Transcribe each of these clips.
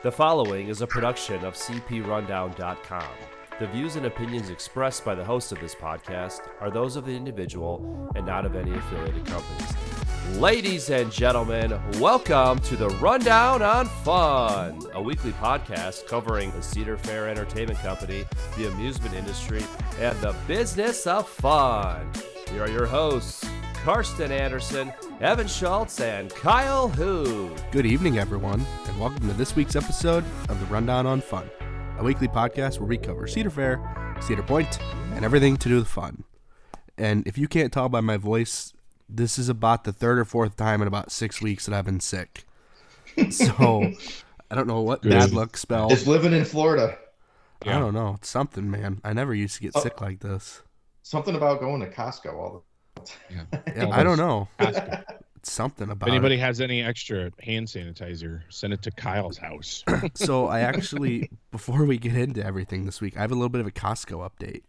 The following is a production of CPRundown.com. The views and opinions expressed by the host of this podcast are those of the individual and not of any affiliated companies. Ladies and gentlemen, welcome to the Rundown on Fun, a weekly podcast covering the Cedar Fair Entertainment Company, the amusement industry, and the business of fun. Here are your hosts, Carsten Anderson, Evan Schultz, and Kyle Hood. Good evening, everyone, and welcome to this week's episode of the Rundown on Fun, a weekly podcast where we cover Cedar Fair, Cedar Point, and everything to do with fun. And if you can't tell by my voice, this is about the third or fourth time in about six weeks that I've been sick. So I don't know what bad luck spells. It's living in Florida. I don't know. It's something, man. I never used to get Oh. sick like this. Something about going to Costco all the Yeah, I don't know. Costco. It's something If about anybody it. has any extra hand sanitizer, send it to Kyle's house. So I actually, before we get into everything this week, I have a little bit of a Costco update.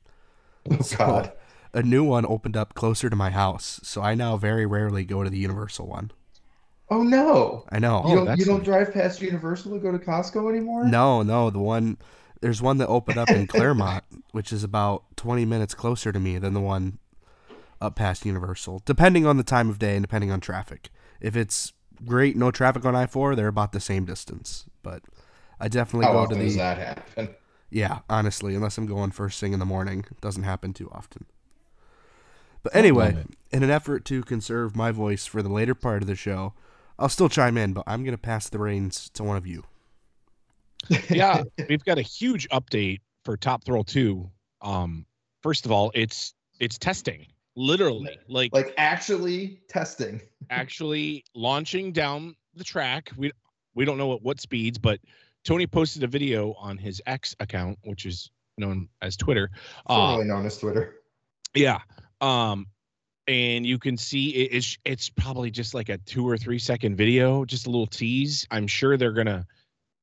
Oh, So, God. a new one opened up closer to my house, so I now very rarely go to the Universal one. Oh no. I know. you oh, don't that's you don't drive past Universal to go to Costco anymore? No, no, the one there's one that opened up in Clermont, which is about 20 minutes closer to me than the one up past Universal, depending on the time of day and depending on traffic. If it's great, no traffic on I-4, they're about the same distance. But I definitely How go to often the does that happen? Yeah, honestly, unless I'm going first thing in the morning, it doesn't happen too often. But anyway, in an effort to conserve my voice for the later part of the show, I'll still chime in, but I'm going to pass the reins to one of you. yeah, we've got a huge update for Top Thrill 2. Um, first of all, it's it's testing. Literally, like, Like actually testing. actually launching down the track. We we don't know what, what speeds, but Tony posted a video on his X account, which is known as Twitter. Uh, Formerly known as Twitter. Yeah. Um and you can see it, it's it's probably just like a 2 or 3 second video, just a little tease. I'm sure they're going to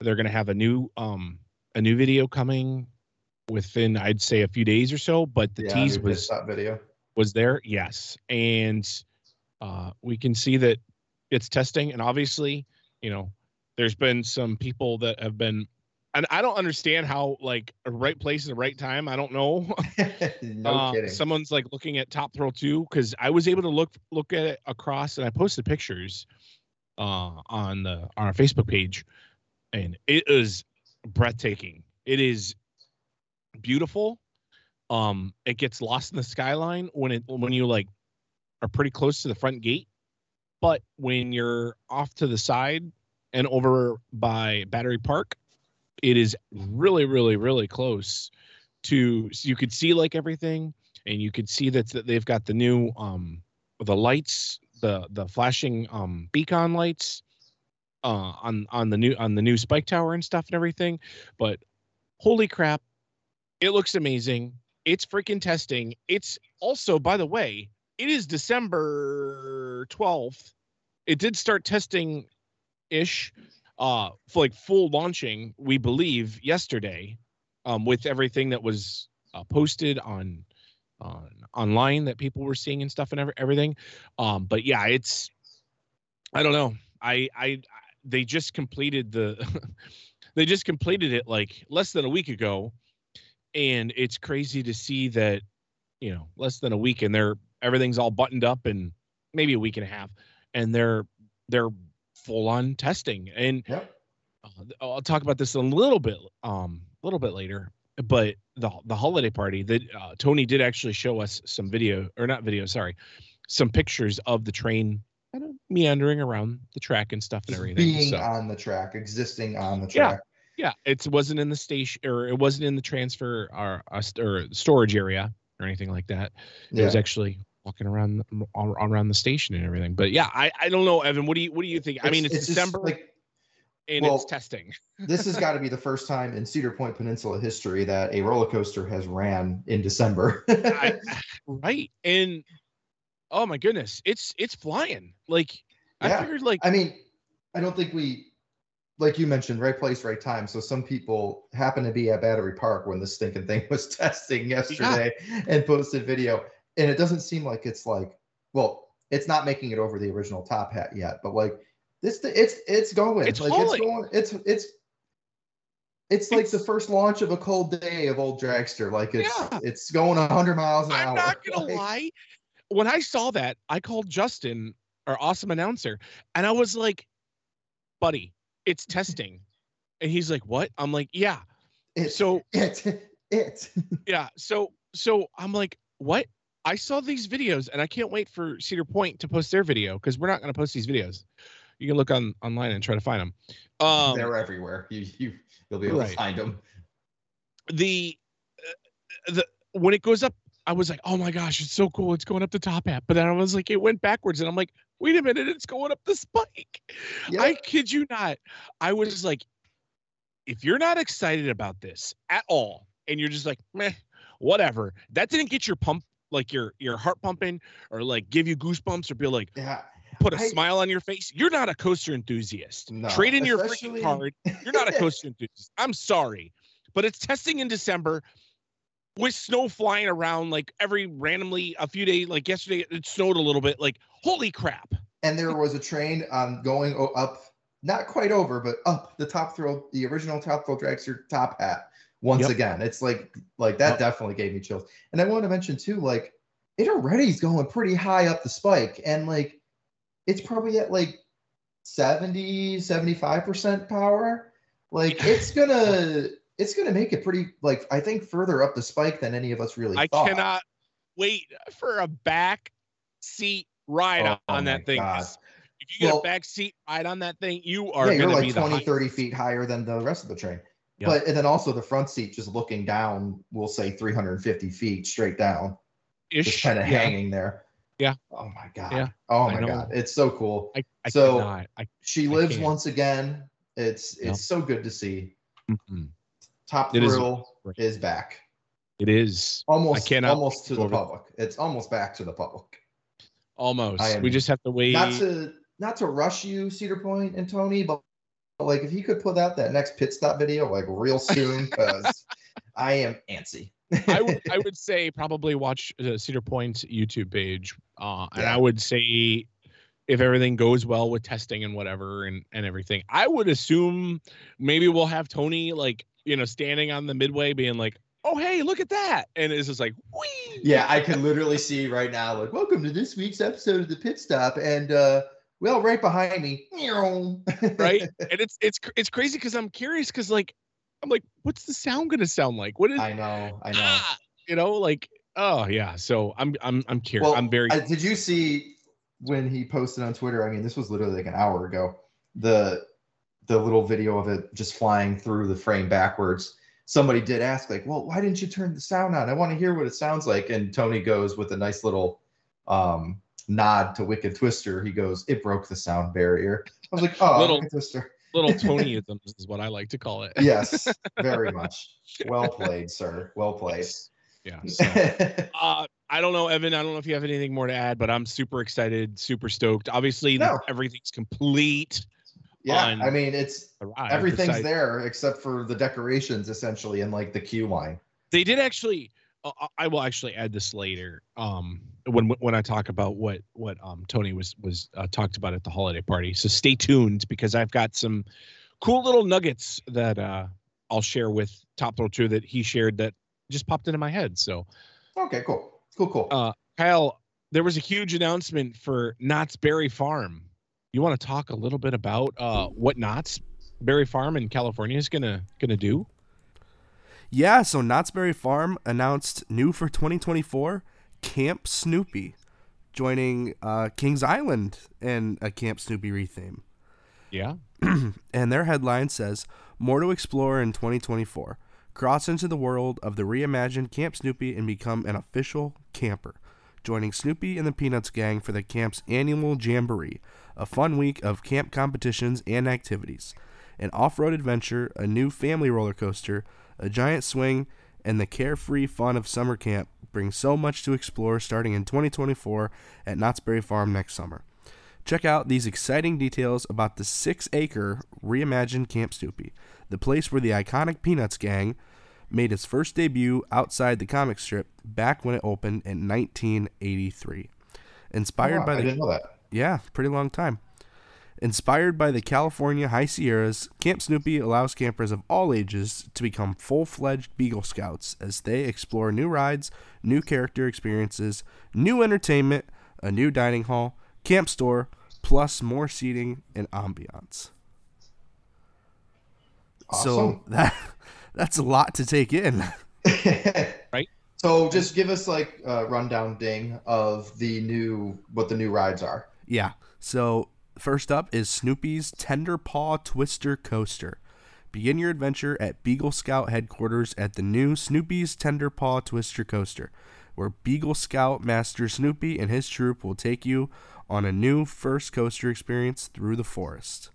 they're to have a new um a new video coming within I'd say a few days or so, but the yeah, tease was stop video. Was there. Yes. And uh we can see that it's testing and obviously, you know, there's been some people that have been and I don't understand how like a right place at the right time. I don't know. no Uh, kidding. Someone's like looking at Top Thrill 2 because I was able to look look at it across and I posted pictures uh, on the on our Facebook page, and it is breathtaking. It is beautiful. Um, it gets lost in the skyline when it when you like are pretty close to the front gate, but when you're off to the side and over by Battery Park, it is really really really close to so you could see like everything and you could see that, that they've got the new um the lights the the flashing um beacon lights uh on on the new on the new spike tower and stuff and everything. But holy crap it looks amazing it's freaking testing. It's also by the way it is december 12th it did start testing ish uh for like full launching we believe yesterday um with everything that was uh, posted on on online that people were seeing and stuff and every, everything. Um but yeah it's i don't know. I i I- they just completed the they just completed it like less than a week ago and it's crazy to see that you know less than a week and they're everything's all buttoned up and maybe a week and a half and they're they're full on testing and Yep. I'll talk about this a little bit, um, a little bit later. But the the holiday party that uh, Tony did actually show us some video, or not video, sorry, some pictures of the train kind of meandering around the track and stuff and everything. being So, on the track, existing on the track. yeah, it wasn't in the station, or it wasn't in the transfer or uh, or storage area or anything like that. It Yeah. was actually walking around all around the station and everything. But yeah, I I don't know, Evan. What do you what do you think? I mean, it's, just December like and well, it's testing. this has got to be the first time in Cedar Point Peninsula history that a roller coaster has ran in December. I, right and oh my goodness it's it's flying like i figured like I mean, I don't think we, like you mentioned, right place, right time. So some people happen to be at Battery Park when the stinking thing was testing yesterday and posted video. And it doesn't seem like it's like, well, it's not making it over the original top hat yet, but like this, it's it's going. It's like it's going. It's it's It's like the first launch of a cold day of old dragster. Like it's Yeah. it's going 100 miles an hour. I'm not gonna Like, lie. When I saw that, I called Justin, our awesome announcer, and I was like, "Buddy, it's testing," and he's like, "What?" I'm like, "Yeah." It, So it it. yeah, so so I'm like, "What?" I saw these videos, and I can't wait for Cedar Point to post their video because we're not gonna post these videos. You can look on online and try to find them. Um, They're everywhere. You you you'll be able to find them. the uh, the when it goes up i was like oh my gosh it's so cool it's going up the top hat but then i was like it went backwards and i'm like wait a minute it's going up the spike Yeah. i kid you not i was like if you're not excited about this at all and you're just like meh whatever that didn't get your pump like your your heart pumping or like give you goosebumps or be like yeah. put a I- smile on your face you're not a coaster enthusiast No, trade in your freaking card you're not a coaster enthusiast. I'm sorry, but it's testing in December with snow flying around like every randomly a few days. Like yesterday, it snowed a little bit. Like holy crap! and there was a train um going up, not quite over, but up the top thrill, the original top thrill dragster top hat once Yep. again. It's like like that Yep. definitely gave me chills. And I want to mention too, like it already is going pretty high up the spike, and like it's probably at like 70, 75 percent power. Like it's gonna it's gonna make it pretty like I think further up the spike than any of us really I thought. cannot wait for a back seat ride Oh, on, my that thing. God. If you get Well- a back seat ride on that thing, you are yeah, you're going to like be 20, highest. 30 feet higher than the rest of the train. Yep. But and then also the front seat just looking down, we'll say 350 feet straight down, just ish. kind of yeah. hanging there. Yeah. Oh my god. Yeah, Oh my god. It's so cool. I, I So-. I, She lives once again. It's Yep. it's so good to see. mm-mm. Top It is Thrill great. is, back. it is Almost almost to the public. It's almost back to the public. almost. I we just have to wait. Not to not to rush you, Cedar Point and Tony, but like if he could put out that next pit stop video like real soon, because I am antsy. I would say probably watch the Cedar Point YouTube page, uh, and I would say if everything goes well with testing and whatever and and everything, I would assume maybe we'll have Tony like you know standing on the midway being like, oh hey look at that, and it's just like whee. Yeah, I can literally see right now, like, welcome to this week's episode of the pit stop. And uh well, right behind me, right, and it's it's it's crazy because I'm curious because like I'm like, what's the sound gonna sound like? What is I know, I know. ah, you know like oh yeah, so I'm I'm I'm curious. Well, I'm very I- did you see when he posted on Twitter? I mean, this was literally like an hour ago. The the little video of it just flying through the frame backwards. Somebody did ask, like, well, why didn't you turn the sound on? I want to hear what it sounds like. And Tony goes with a nice little um, nod to Wicked Twister. He goes, it broke the sound barrier. I was like, oh, Little- Wicked Twister. little Tonyisms is what I like to call it. Yes, very much. Well played, sir. Well played. Yeah. so, uh, I don't know, Evan. I don't know if you have anything more to add, but I'm super excited, super stoked. Obviously, No. everything's complete. yeah, I mean, it's everything's there except for the decorations, essentially, and like the queue line. They did actually. Uh, I- I will actually add this later. Um, when when I talk about what what um Tony was was uh, talked about at the holiday party. So stay tuned because I've got some cool little nuggets that uh I'll share with Top Thrill 2 that he shared that just popped into my head. So Okay, cool, cool, cool. Uh, Kyle, there was a huge announcement for Knott's Berry Farm. You want to talk a little bit about uh, what Knott's Berry Farm in California is gonna gonna do? Yeah, so Knott's Berry Farm announced new for 2024 Camp Snoopy, joining uh, Kings Island in a Camp Snoopy retheme. Yeah, and their headline says more to explore in 2024 cross into the world of the reimagined camp snoopy and become an official camper joining snoopy and the peanuts gang for the camp's annual jamboree a fun week of camp competitions and activities an off-road adventure a new family roller coaster a giant swing and the carefree fun of summer camp bring so much to explore starting in 2024 at knott's berry farm next summer. Check out these exciting details about the six acre reimagined Camp Snoopy, the place where the iconic Peanuts gang made its first debut outside the comic strip back when it opened in 1983. Inspired Oh, by the didn't know that. yeah, pretty long time. Inspired by the California High Sierras, Camp Snoopy allows campers of all ages to become full fledged Beagle Scouts as they explore new rides, new character experiences, new entertainment, a new dining hall, camp store, plus more seating and ambiance. So that that's a lot to take in. Right. So just give us like a rundown ding of the new what the new rides are. Yeah. So first up is Snoopy's Tender Paw Twister Coaster. Begin your adventure at Beagle Scout headquarters at the new Snoopy's Tender Paw Twister Coaster, where Beagle Scout Master Snoopy and his troop will take you on a new first coaster experience through the forest.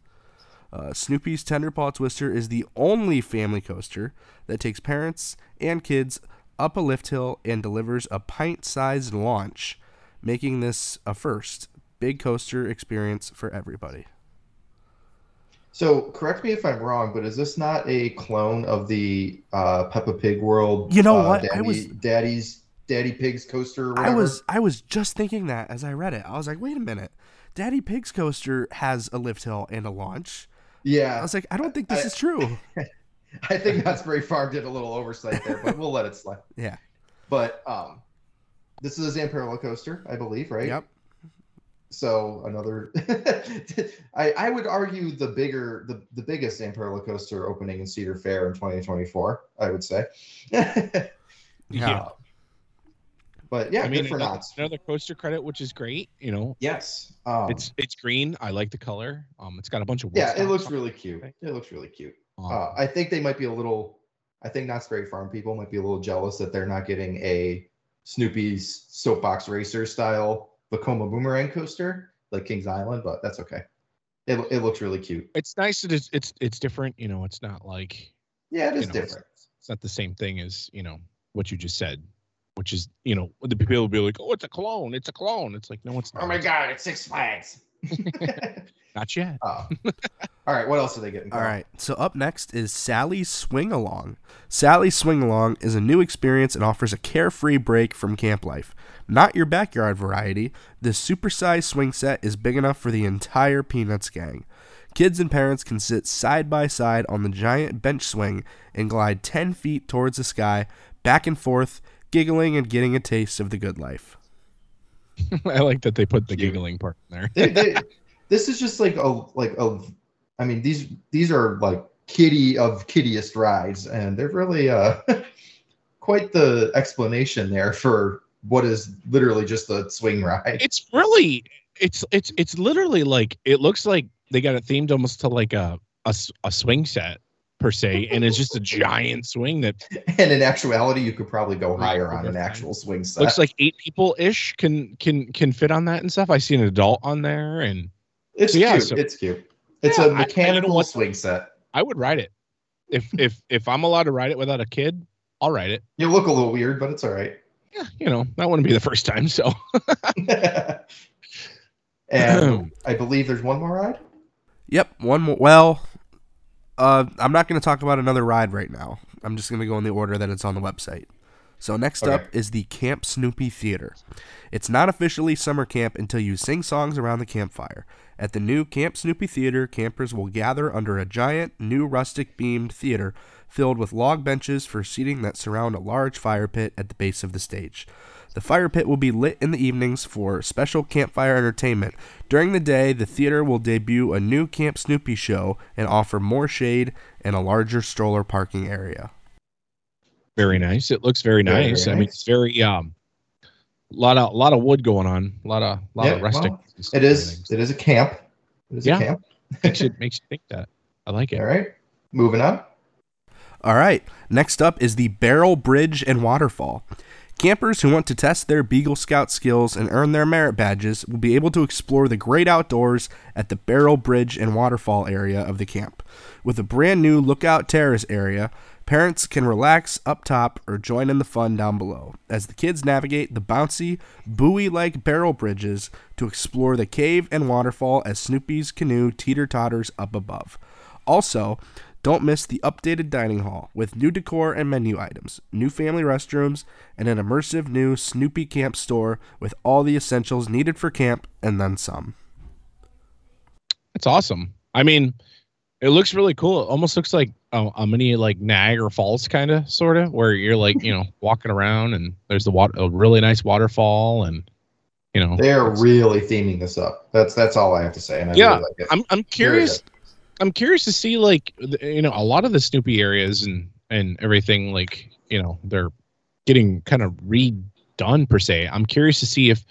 Uh, Snoopy's Tender Paw Twister is the only family coaster that takes parents and kids up a lift hill and delivers a pint sized launch, making this a first big coaster experience for everybody. So correct me if I'm wrong, but is this not a clone of the uh, Peppa Pig World? You know uh, what? Daddy, I was- Daddy's Daddy Pig's coaster. Or I was I was just thinking that as I read it. I was like, wait a minute. Daddy Pig's coaster has a lift hill and a launch. I was like, I don't think this I- is true. I think Knott's Berry Farm did a little oversight there, but we'll let it slide. Yeah. But um, this is a Zamperla coaster, I believe, right? Yep. So another, I I would argue the bigger the the biggest Zamperla coaster opening in Cedar Fair in 2024. I would say. Yeah. But yeah, I mean, good for another, Knott's. another coaster credit, which is great. You know, Yes. Um, it's it's green. I like the color. Um, it's got a bunch of yeah, it looks really cute. It looks really cute. Um, Uh, I think they might be a little. I think Knott's Berry Farm people might be a little jealous that they're not getting a Snoopy's soapbox racer style Vekoma boomerang coaster like Kings Island, but that's okay. It, it looks really cute. it's nice that it's it's it's different. You know, it's not like Yeah, it is You know, different. it's not the same thing as you know what you just said, which is you know the people will be like, oh, it's a clone. It's a clone. It's like no, it's not. Oh my god, it's Six Flags. Not yet. Uh, all right, what else are they getting? All right, So up next is Sally's Swing Along. Sally's Swing Along is a new experience and offers a carefree break from camp life. Not your backyard variety, this supersized swing set is big enough for the entire Peanuts gang. Kids and parents can sit side by side on the giant bench swing and glide 10 feet towards the sky, back and forth, giggling and getting a taste of the good life. I like that they put the giggling part in there. They- they- this is just like a like a. I mean these these are like kitty of kittiest rides, and they're really uh quite the explanation there for what is literally just a swing ride. It's really it's it's it's literally like it looks like they got it themed almost to like a a swing set per se, and it's just a giant swing that And in actuality, you could probably go higher on an actual swing set. looks like eight people ish can can can fit on that and stuff. I see an adult on there, and it's yeah, cute. so- it's cute. It's Yeah, I- I a don't know mechanical what- swing set. I would ride it if if if I'm allowed to ride it without a kid. I'll ride it. You look a little weird, but it's all right. Yeah, you know that wouldn't be the first time. So and I believe there's one more ride. Yep, one more. Well, uh, I'm not going to talk about another ride right now. I'm just going to go in the order that it's on the website. So next up is the Camp Snoopy Theater. It's not officially summer camp until you sing songs around the campfire. At the new Camp Snoopy Theater, campers will gather under a giant, new rustic beamed theater filled with log benches for seating that surround a large fire pit at the base of the stage. The fire pit will be lit in the evenings for special campfire entertainment. During the day, the theater will debut a new Camp Snoopy show and offer more shade and a larger stroller parking area. very nice. It looks very Very, nice. I mean, it's very um, a lot of a lot of wood going on. A lot of a lot Yeah, of rustic. well, stuff It and is. things. It is a camp. It is Yeah. a camp. makes it makes you think that. I like it. All right. Moving on. All right, next up is the Barrel Bridge and Waterfall. Campers who want to test their Beagle Scout skills and earn their merit badges will be able to explore the great outdoors at the Barrel Bridge and Waterfall area of the camp. With a brand new Lookout Terrace area, parents can relax up top or join in the fun down below as the kids navigate the bouncy, buoy like barrel bridges to explore the cave and waterfall as Snoopy's canoe teeter totters up above. Also, don't miss the updated dining hall with new decor and menu items, new family restrooms, and an immersive new Snoopy Camp store with all the essentials needed for camp and then some. It's awesome. I mean, it looks really cool. It almost looks like a, a mini like Niagara Falls kind of sort of where you're like you know walking around and there's the water a really nice waterfall and you know They are really theming this up. That's that's all I have to say. And I Yeah, really like it. I'm I'm Very curious. I'm curious to see like you know a lot of the Snoopy areas and and everything like you know they're getting kind of redone per se. I'm curious to see if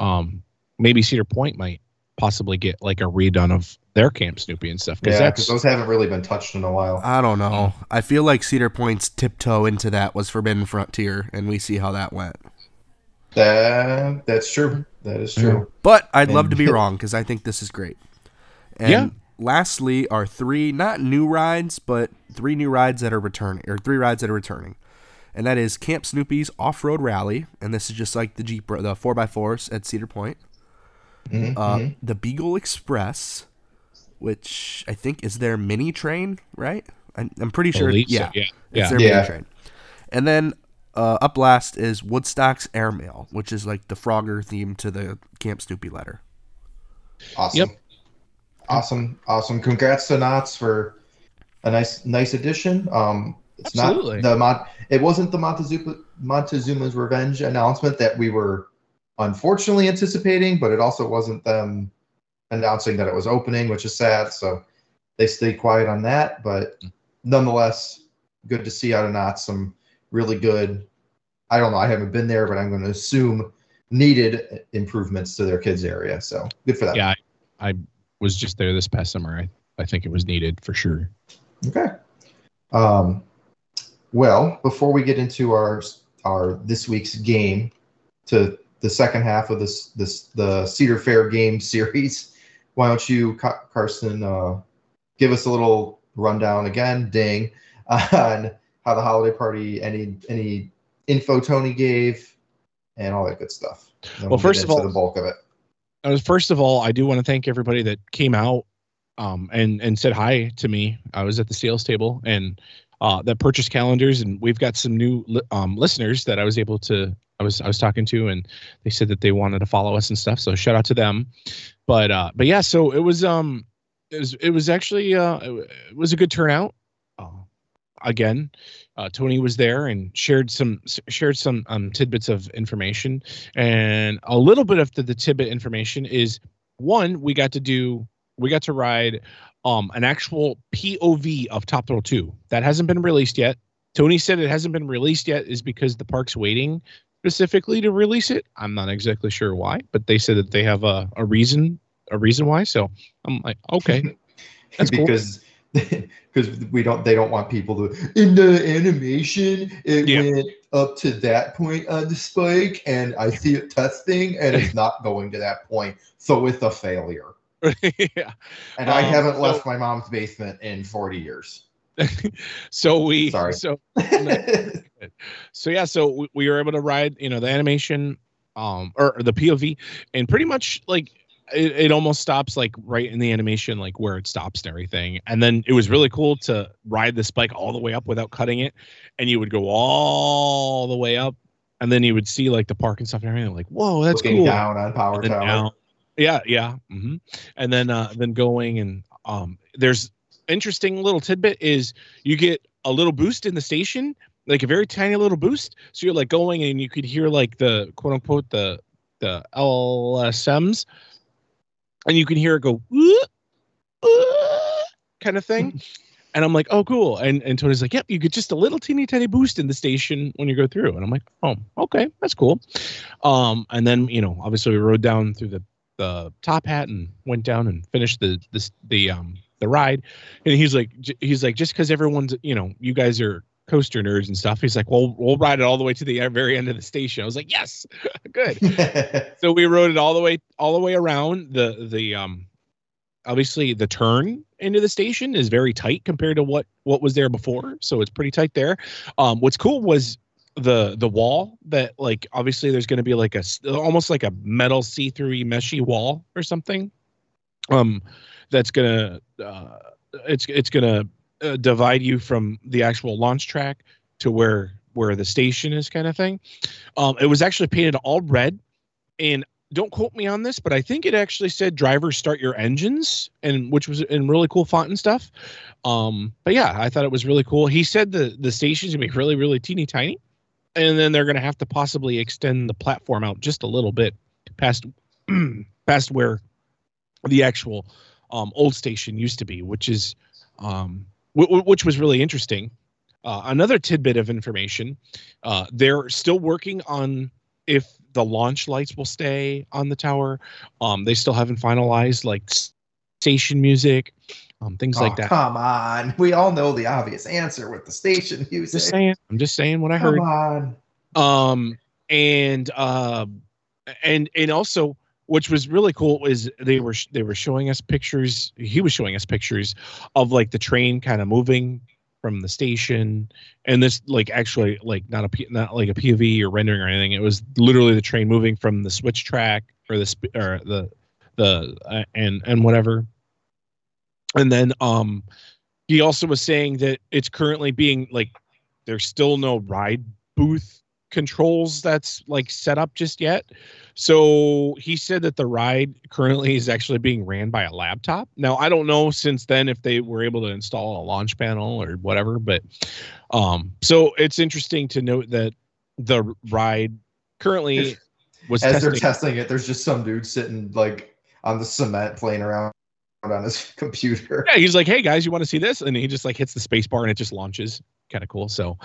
um maybe Cedar Point might possibly get like a redone of their Camp Snoopy and stuff because yeah, that's because those haven't really been touched in a while. I don't know. I feel like Cedar Point's tiptoe into that was Forbidden Frontier, and we see how that went. That that's true. That is true. But I'd love to be wrong because I think this is great. And Yeah. Lastly, are three not new rides, but three new rides that are returning, or three rides that are returning, and that is Camp Snoopy's Off Road Rally, and this is just like the Jeep, the four x fours at Cedar Point. Mhm, Uh, mhm. The Beagle Express, which I think is their mini train, right? I'm, I'm pretty sure. believe so, Yeah, yeah, it's yeah. their Yeah. mini train. And then uh, up last is Woodstock's Airmail, which is like the Frogger theme to the Camp Snoopy letter. Awesome. Yep. Awesome. Awesome. Congrats to Knott's for a nice nice addition. Um it's Absolutely. not the Mont it wasn't the Montezuma Montezuma's revenge announcement that we were unfortunately anticipating, but it also wasn't them announcing that it was opening, which is sad. So they stayed quiet on that, but nonetheless, good to see out of Knott's some really good I don't know, I haven't been there, but I'm going to assume needed improvements to their kids area. So good for them. yeah. I, I was just there this past summer. I I think it was needed for sure. Okay. Um, well, before we get into our our this week's game, to the second half of this this the Cedar Fair game series, why don't you, Carson, uh, give us a little rundown again, ding, on how the holiday party, any any info Tony gave, and all that good stuff. Then Well, get first of all- the bulk of it. Was first of all, I do want to thank everybody that came out um, and and said hi to me. I was at the sales table and uh, that purchased calendars, and we've got some new li- um, listeners that I was able to. I was I was talking to, and they said that they wanted to follow us and stuff. So shout out to them. But uh, but yeah, so it was um it was it was actually uh it was a good turnout. Again, uh, Tony was there and shared some shared some um, tidbits of information. And a little bit of the, the tidbit information is one we got to do we got to ride um an actual pov of top thrill 2 that hasn't been released yet. Tony said it hasn't been released yet is because the park's waiting specifically to release it. I'm not exactly sure why but they said that they have a, a reason a reason why. So i'm like okay. That's cool. because we don't they don't want people to in the animation it Yeah. went up to that point on the spike and I see it testing and it's not going to that point so it's a failure yeah and I Um, haven't so- left my mom's basement in 40 years so we Sorry. so so yeah so we, we were able to ride you know the animation um or, or the pov and pretty much like it, it almost stops like right in the animation like where it stops and everything and then it was really cool to ride the spike all the way up without cutting it and you would go all the way up and then you would see like the park and stuff and everything like whoa that's looking cool down on power tower down. Yeah, yeah. hmm And then uh then going and um there's interesting little tidbit is you get a little boost in the station, like a very tiny little boost. So you're like going and you could hear like the quote unquote the the LSMs and you can hear it go "Whoop, whoop," kind of thing. And I'm like, oh, cool. And and Tony's like, yep, you get just a little teeny tiny boost in the station when you go through. And I'm like, oh, okay, that's cool. Um, and then you know, obviously we rode down through the the top hat and went down and finished the the the um the ride. And he's like, he's like, just because everyone's you know, you guys are coaster nerds and stuff. He's like, well, we'll ride it all the way to the very end of the station. I was like, yes, good so we rode it all the way all the way around the the um obviously the turn into the station is very tight compared to what what was there before so it's pretty tight there um what's cool was the the wall that like obviously there's going to be like a, almost like a metal see-through meshy wall or something um that's gonna uh it's it's gonna uh, divide you from the actual launch track to where where the station is kind of thing um it was actually painted all red and don't quote me on this, but I think it actually said drivers start your engines and which was in really cool font and stuff. Um, but yeah, I thought it was really cool. He said the the station's gonna be really, really teeny tiny, and then they're gonna have to possibly extend the platform out just a little bit past past where the actual um, old station used to be, which is um, which was really interesting. Uh, another tidbit of information: uh, they're still working on if the launch lights will stay on the tower. Um, they still haven't finalized like station music, um, things Oh, like that. Come on. We all know the obvious answer with the station music. Just saying. I'm just saying what I Come heard. Come on. um and uh and and also which was really cool is they were they were showing us pictures he was showing us pictures of like the train kind of moving from the station and this like actually like not a P, not like a POV or rendering or anything. It was literally the train moving from the switch track or the sp- or the the uh, and and whatever. And then um he also was saying that it's currently being like there's still no ride booth controls that's like set up just yet. So he said that the ride currently is actually being ran by a laptop. Now I don't know since then if they were able to install a launch panel or whatever, but um so it's interesting to note that the ride currently was As they're testing testing it, there's just some dude sitting like on the cement playing around on his computer. yeah, he's like, "Hey guys, you want to see this?" And he just like hits the space bar and it just launches. Kind of cool. So,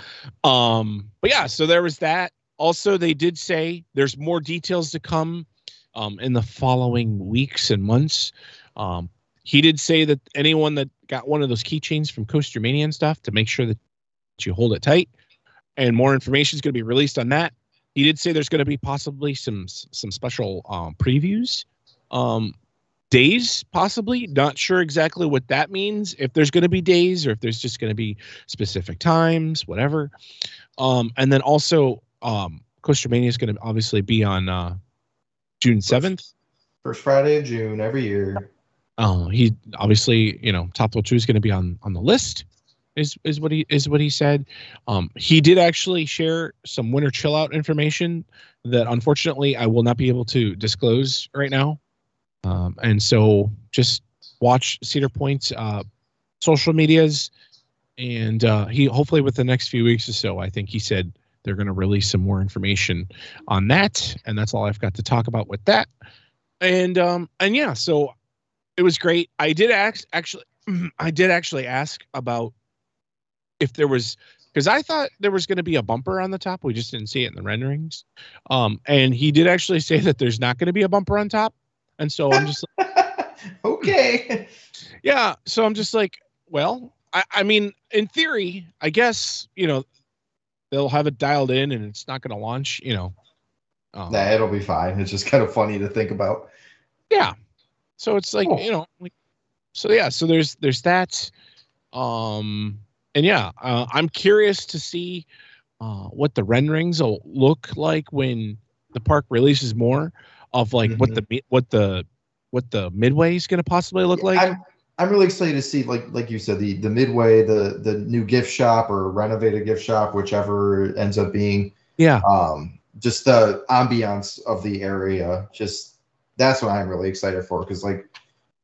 um, but yeah, so there was that. Also, they did say there's more details to come um, in the following weeks and months. Um, he did say that anyone that got one of those keychains from Coaster Mania and stuff to make sure that you hold it tight, and more information is going to be released on that. He did say there's going to be possibly some some special um, previews um, days possibly. Not sure exactly what that means if there's going to be days or if there's just going to be specific times whatever. Um and then also um coaster mania is going to obviously be on uh june 7th First Friday of June every year. uh he obviously you know top 2 is going to be on on the list is is what he is what he said. Um he did actually share some winter chill out information that unfortunately i will not be able to disclose right now um, and so just watch Cedar Point's uh, social medias, and uh, he hopefully with the next few weeks or so, I think he said they're going to release some more information on that, and that's all I've got to talk about with that. And um, and yeah, so it was great. I did ask actually, I did actually ask about if there was because I thought there was going to be a bumper on the top. We just didn't see it in the renderings. Um, and he did actually say that there's not going to be a bumper on top. And so I'm just like, okay. yeah so i'm just like well I, I mean in theory i guess you know they'll have it dialed in and it's not going to launch you know um, Nah, it'll be fine. It's just kind of funny to think about. yeah so it's like Cool. you know like so yeah so there's there's that um and yeah uh, i'm curious to see uh what the renderings will look like when the park releases more of like what the what the what the midway is going to possibly look like? I'm I'm really excited to see like like you said the the midway the the new gift shop or renovated gift shop whichever ends up being. Yeah. Um just the ambiance of the area just that's what I'm really excited for because like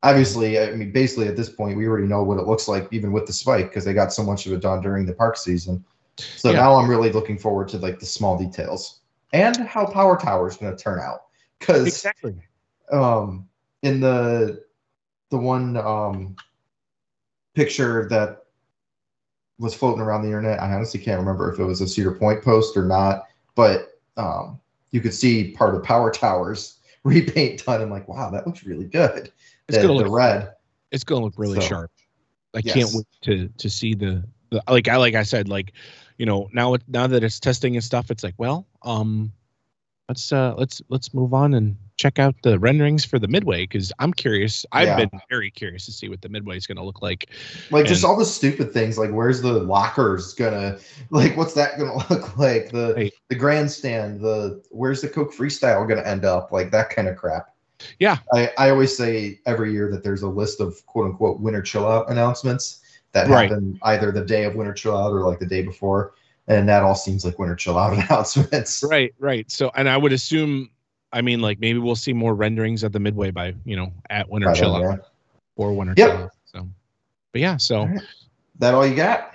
obviously I mean basically at this point we already know what it looks like even with the spike because they got so much of it done during the park season. So Yeah. now I'm really looking forward to like the small details and how Power Tower is going to turn out because exactly um in the the one um picture that was floating around the internet i honestly can't remember if it was a cedar point post or not but um you could see part of power towers repaint done i'm like wow that looks really good It's the, gonna look- red it's going to look really So, sharp. I yes. can't wait to to see the, the like I like I said like you know now it now that it's testing and stuff it's like well um let's uh let's let's move on and check out the renderings for the midway because I'm curious I've Yeah. been very curious to see what the midway is going to look like like just all the stupid things like where's the lockers gonna like what's that gonna look like the Right. the grandstand the where's the coke freestyle gonna end up like that kind of crap Yeah. i i always say every year that there's a list of quote unquote winter chill out announcements that Right. happen either the day of winter chill out or like the day before and that all seems like winter chill out announcements right right so and I would assume I mean, like maybe we'll see more renderings at the midway by you know at Winter then, Chill Out yeah. or Winter Yep. Chill Out. So, but yeah, so right. That all you got?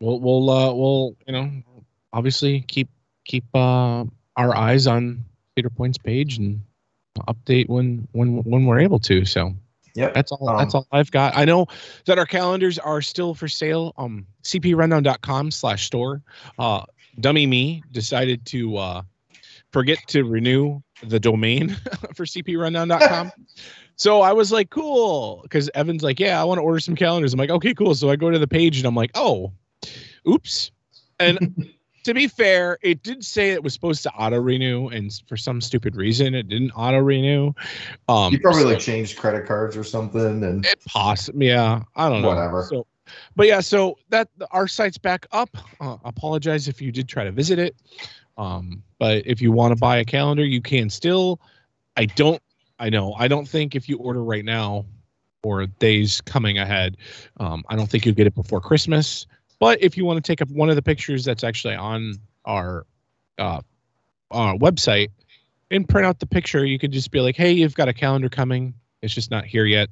we'll we'll uh, we'll you know obviously keep keep uh, our eyes on Cedar Point's page and update when when when we're able to. So Yep. that's all that's Um, all I've got. I know that our calendars are still for sale. Um cprundown.com slash store. Uh dummy me decided to uh forget to renew the domain for cprundown.com. so I was like, cool. Because Evan's like, yeah, I want to order some calendars. I'm like, okay, cool. So I go to the page and I'm like, oh, oops. And to be fair, it did say it was supposed to auto renew, and for some stupid reason, it didn't auto renew. Um, you probably so- like changed credit cards or something, and it possibly, yeah, I don't know. Whatever. So, but yeah, so that our site's back up. Uh, apologize if you did try to visit it. Um, but if you want to buy a calendar, you can still. I don't. I know. I don't think if you order right now or days coming ahead, um, I don't think you'll get it before Christmas. But if you want to take up one of the pictures that's actually on our uh, our website and print out the picture, you could just be like, "Hey, you've got a calendar coming. It's just not here yet.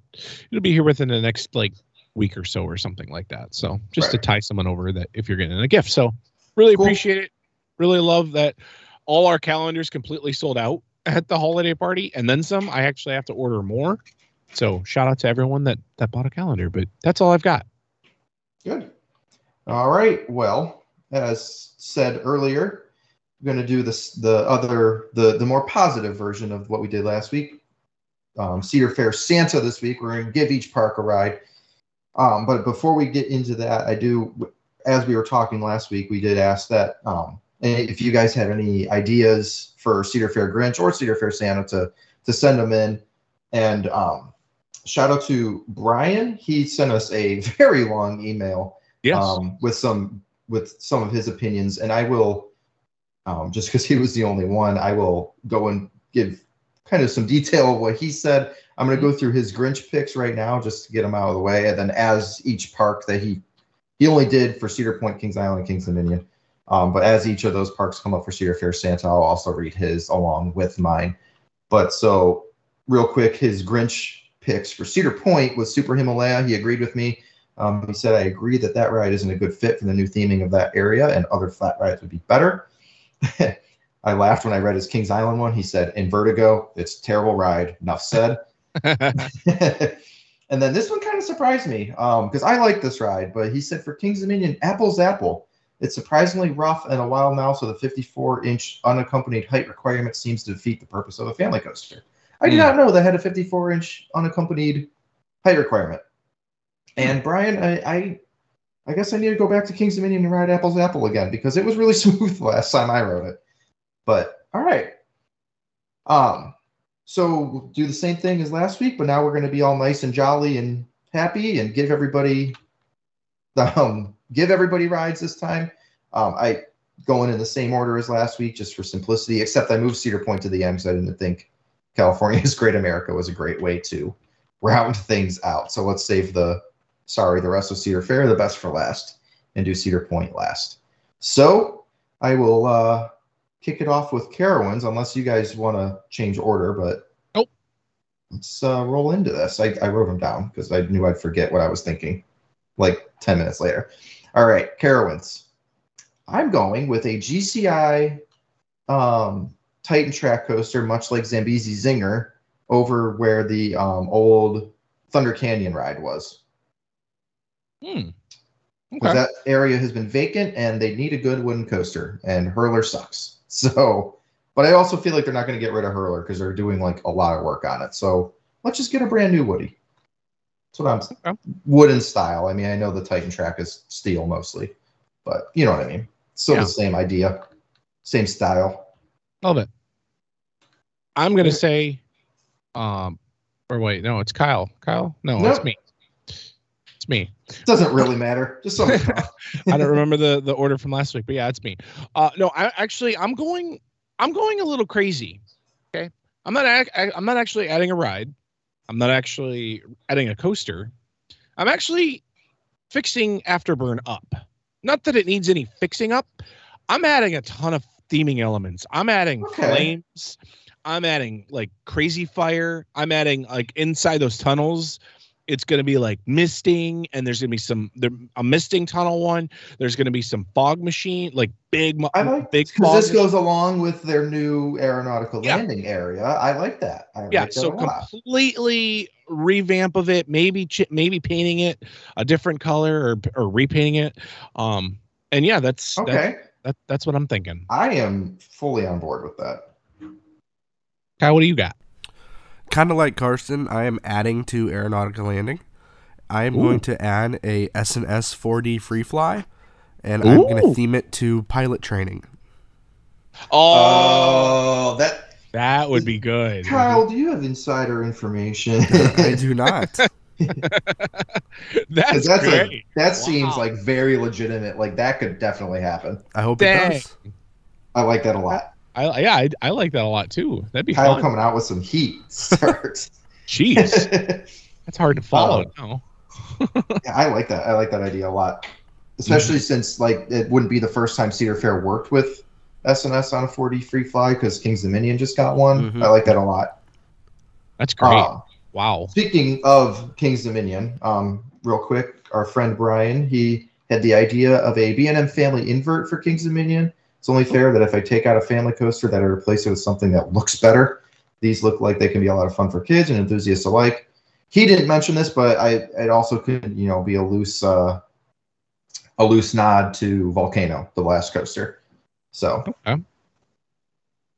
It'll be here within the next like week or so, or something like that." So just to tie someone over that if you're getting a gift. So really Cool. appreciate it. Really love that all our calendars completely sold out at the holiday party, and then some. I actually have to order more. So shout out to everyone that that bought a calendar. But that's all I've got. Good. All right. Well, as said earlier, we're going to do this the other the the more positive version of what we did last week. Um, Cedar Fair Santa this week. We're going to give each park a ride. Um, but before we get into that, I do, as we were talking last week, we did ask that um, if you guys had any ideas for Cedar Fair Grinch or Cedar Fair Santa to to send them in. And um, shout out to Brian. He sent us a very long email Yes. um, with some with some of his opinions, and I will um, just because he was the only one, I will go and give kind of some detail of what he said. I'm going to go through his Grinch picks right now just to get them out of the way, and then as each park that he he only did for Cedar Point, Kings Island, Kings Dominion. Um, but as each of those parks come up for Cedar Fair Santa, I'll also read his along with mine. But so real quick, his Grinch picks for Cedar Point was Super Himalaya. He agreed with me. Um, he said, I agree that that ride isn't a good fit for the new theming of that area and other flat rides would be better. I laughed when I read his Kings Island one. He said, Invertigo, it's a terrible ride. Enough said. and then this one kind of surprised me because I like this ride, but he said for Kings Dominion, Apple Zapple. It's surprisingly rough and a wild mouse with a 54 inch unaccompanied height requirement seems to defeat the purpose of a family coaster. I did Hmm. not know that had a 54 inch unaccompanied height requirement. And Brian, I, I I guess I need to go back to Kings Dominion and ride Apple Zapple again because it was really smooth last time I rode it. But all right. Um, so we'll do the same thing as last week, but now we're going to be all nice and jolly and happy and give everybody um give everybody rides this time. Um, I going in the same order as last week just for simplicity, except I moved Cedar Point to the end because I didn't think California's Great America was a great way to round things out. So let's save the sorry, the rest of Cedar Fair, the best for last, and do Cedar Point last. So I will uh kick it off with Carowinds, unless you guys want to change order, but Nope. let's uh, roll into this. I, I wrote them down because I knew I'd forget what I was thinking like 10 minutes later. All right, Carowinds. I'm going with a GCI um, Titan track coaster, much like Zambezi Zinger, over where the um, old Thunder Canyon ride was. Hmm. Because Okay. that area has been vacant and they need a good wooden coaster, and Hurler sucks. So, but I also feel like they're not going to get rid of Hurler because they're doing like a lot of work on it. So let's just get a brand new Woody. That's what I'm Okay. wooden style. I mean, I know the Titan track is steel mostly, but you know what I mean. Still Yeah. the same idea, same style. Love it. I'm gonna say, um, or wait, no, it's Kyle. Kyle, no, No. it's me. It's me. Doesn't really matter. Just something. I don't remember the the order from last week, but yeah, it's me. Uh, no, I actually I'm going I'm going a little crazy. Okay, I'm not I- I'm not actually adding a ride. I'm not actually adding a coaster. I'm actually fixing Afterburn up. Not that it needs any fixing up. I'm adding a ton of theming elements. I'm adding Okay. flames. I'm adding like crazy fire. I'm adding like inside those tunnels. It's going to be like misting, and there's going to be some there a misting tunnel one. There's going to be some fog machine, like big, I like big because this goes along with their new aeronautical Yeah. landing area. I like that. I yeah, like that so completely revamp of it. Maybe ch- maybe painting it a different color or or repainting it. Um, and yeah, that's that's Okay, that, that's what I'm thinking. I am fully on board with that. Kyle, what do you got? Kind of like Carsten, I am adding to aeronautical landing. I am Ooh. going to add a S&S 4D free fly, and I'm going to theme it to pilot training. Oh, oh. that that would be good. Kyle, do you have insider information? I do not. That's, that's a, great. that seems like very legitimate. Like that could definitely happen. I hope Dang. it does. I like that a lot. I yeah, I, I like that a lot too. That'd be Kyle fun. coming out with some heat starts. Jeez, that's hard to follow. Oh. Yeah, I like that. I like that idea a lot, especially since like it wouldn't be the first time Cedar Fair worked with S&S on a 4D free fly because Kings Dominion just got one. Mhm. I like that a lot. That's great. Um, wow. Speaking of Kings Dominion, um, real quick, our friend Brian, he had the idea of a B&M family invert for Kings Dominion. It's only fair that if I take out a family coaster, that I replace it with something that looks better. These look like they can be a lot of fun for kids and enthusiasts alike. He didn't mention this, but I it also could you know be a loose uh, a loose nod to Volcano, the last coaster. So Okay.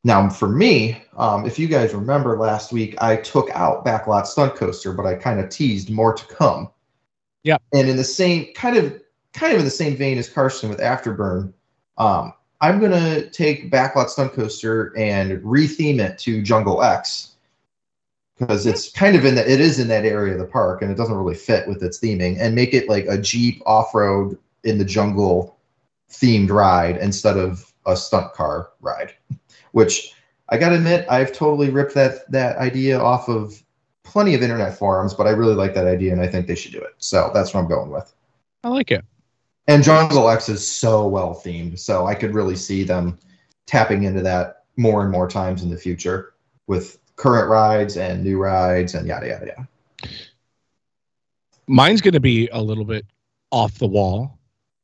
now, for me, um, if you guys remember last week, I took out Backlot Stunt Coaster, but I kind of teased more to come. Yeah. And in the same kind of kind of in the same vein as Carsten with Afterburn, um, I'm gonna take Backlot Stunt Coaster and retheme it to Jungle X because it's kind of in that it is in that area of the park and it doesn't really fit with its theming and make it like a Jeep off-road in the jungle themed ride instead of a stunt car ride which I gotta admit, I've totally ripped that that idea off of plenty of internet forums, but I really like that idea and I think they should do it. So that's what I'm going with. I like it. And Jungle X is so well themed, so I could really see them tapping into that more and more times in the future with current rides and new rides and yada yada yada. Mine's going to be a little bit off the wall.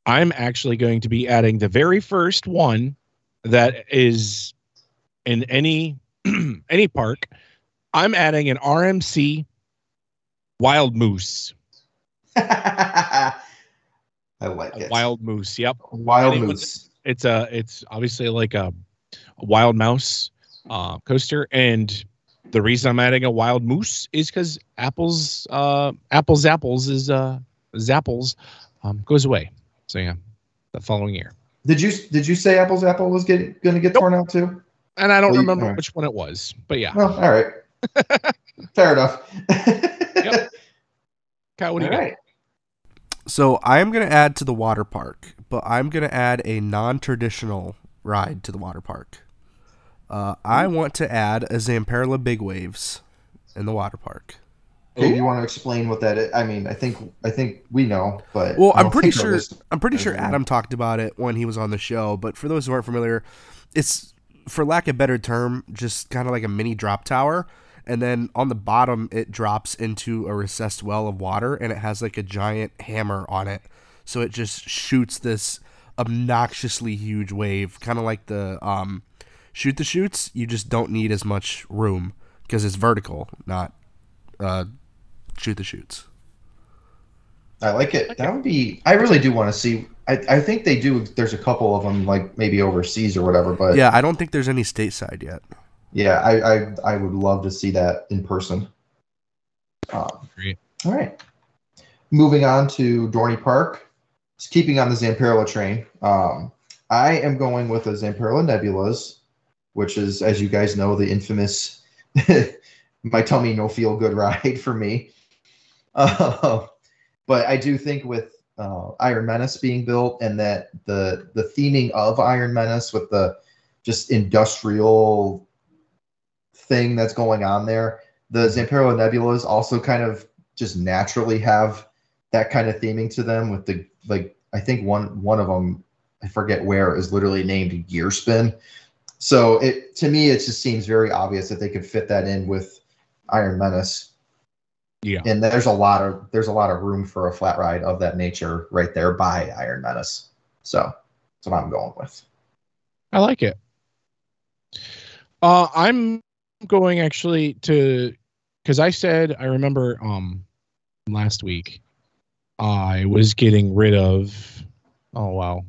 I'm actually going to be adding the very first one that is in any any park. I'm adding an RMC wild moose. I like A it. wild moose. Yep. Wild moose. It's a it's obviously like a, a wild mouse uh, coaster, and the reason I'm adding a wild moose is because Apple's uh, apples, Zapples is uh, Zapples um, goes away. So yeah, the following year, Did you did you say Apple Zapple was getting going to get Nope. torn out too? and I don't Well, remember alright. which one it was, but yeah. Well, all right. Fair enough. Yep. Kyle, what do you All got? right. So I am going to add to the water park, but I'm going to add a non-traditional ride to the water park. Uh, I want to add a Zamperla Big Waves in the water park. Dave, you want to explain what that is? I mean, I think I think we know, but Well, I'm pretty sure I'm pretty sure. Adam talked about it when he was on the show. But for those who aren't familiar, it's for lack of a better term, just kind of like a mini drop tower. And then on the bottom, it drops into a recessed well of water, and it has like a giant hammer on it. So it just shoots this obnoxiously huge wave, kind of like the um, shoot the shoots. You just don't need as much room because it's vertical, not uh, shoot the shoots. I like it. That would be. I really do want to see. I, I think they do. There's a couple of them, like maybe overseas or whatever. But Yeah, I don't think there's any stateside yet. Yeah, I, I I would love to see that in person. Um, Great. All right. Moving on to Dorney Park. Just keeping on the Zamperla train. Um, I am going with a Zamperla Nebulaz, which is, as you guys know, the infamous my tummy no feel good ride for me. Uh, but I do think with uh, Iron Menace being built and that the the theming of Iron Menace with the just industrial thing that's going on there, the Zamperla Nebulaz also kind of just naturally have that kind of theming to them with the like I think one one of them I forget where is literally named Gear Spin. So it to me, it just seems very obvious that they could fit that in with Iron Menace. Yeah. And there's a lot of there's a lot of room for a flat ride of that nature right there by Iron Menace. So that's what I'm going with. I like it. Uh, I'm going actually to because I said I remember um last week I was getting rid of oh wow.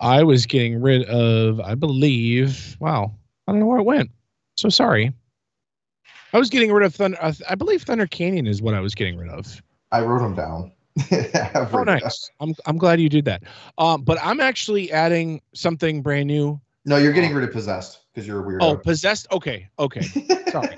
I was getting rid of I believe wow I don't know where it went. So sorry. I was getting rid of Thunder uh, I believe Thunder Canyon is what I was getting rid of. I wrote them down. Oh nice. I'm I'm glad you did that. Um but I'm actually adding something brand new No, you're getting rid of possessed because you're a weirdo. oh possessed okay okay sorry.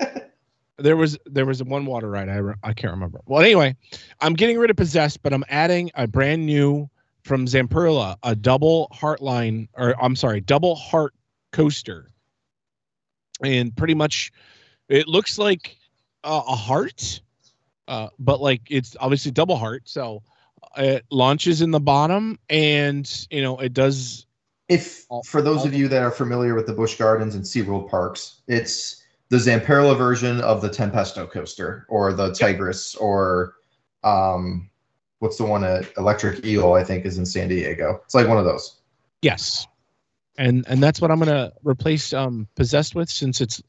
there was there was one water ride I re- I can't remember. Well, anyway, I'm getting rid of possessed, but I'm adding a brand new from Zamperla, a double heartline or I'm sorry, double heart coaster, and pretty much it looks like uh, a heart, uh, but like it's obviously double heart. So it launches in the bottom, and you know it does. If for those of you that are familiar with the Busch Gardens and SeaWorld parks, it's the Zamperla version of the Tempesto coaster or the Tigris or um what's the one at Electric Eel, I think is in San Diego. It's like one of those. Yes. And and that's what I'm gonna replace um possessed with since it's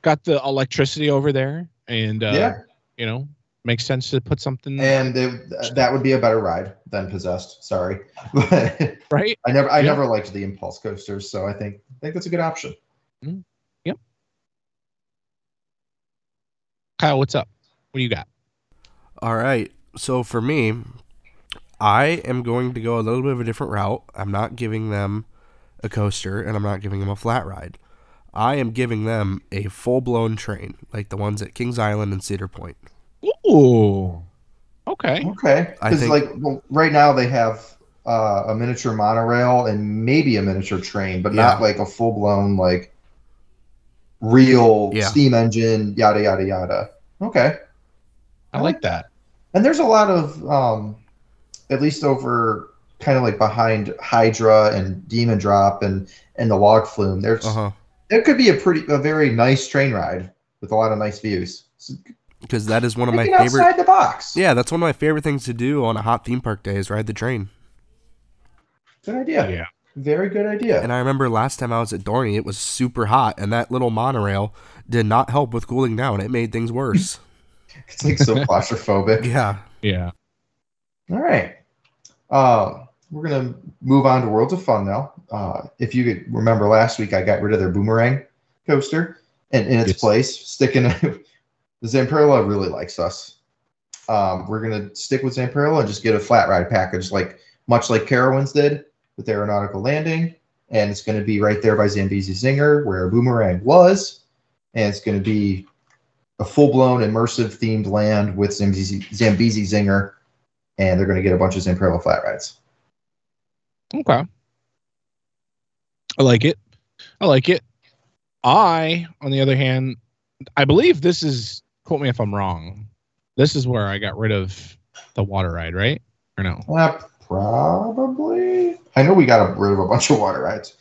got the electricity over there and uh yeah. you know makes sense to put something And it, that would be a better ride than Possessed. Sorry. Right. I never I Yeah. never liked the impulse coasters, so I think I think that's a good option. Mm-hmm. Yep. Kyle, what's up? What do you got? All right. So for me, I am going to go a little bit of a different route. I'm not giving them a coaster and I'm not giving them a flat ride. I am giving them a full blown train, like the ones at Kings Island and Cedar Point. Ooh. Okay. Okay. I Because think- like well, right now they have uh, a miniature monorail and maybe a miniature train, but not like a full blown like real Yeah. steam engine, yada yada yada. Okay. I like that. And there's a lot of um at least over kind of like behind Hydra and Demon Drop and and the log flume. There's Uh huh. there could be a pretty a very nice train ride with a lot of nice views. So, Because that is one of my favorite. outside the box. Yeah, that's one of my favorite things to do on a hot theme park day is ride the train. Good idea. Yeah. Very good idea. And I remember last time I was at Dorney, it was super hot, and that little monorail did not help with cooling down. It made things worse. It's like so claustrophobic. yeah. Yeah. All right. Um, we're gonna move on to Worlds of Fun now. Uh, if you could remember last week, I got rid of their boomerang coaster, and in its Yes. place, sticking the Zamperla really likes us. Um, we're gonna stick with Zamperla and just get a flat ride package, like much like Carowinds did with Aeronautical Landing, and it's gonna be right there by Zambezi Zinger, where Boomerang was, and it's gonna be a full-blown immersive themed land with Zambezi, Zambezi Zinger and they're to get a bunch of Zamperla flat rides. Okay. I like it. I like it. I, on the other hand, I believe this is quote me if I'm wrong. This is where I got rid of the water ride, right? Or no? Uh, probably. I know we got rid of a bunch of water rides.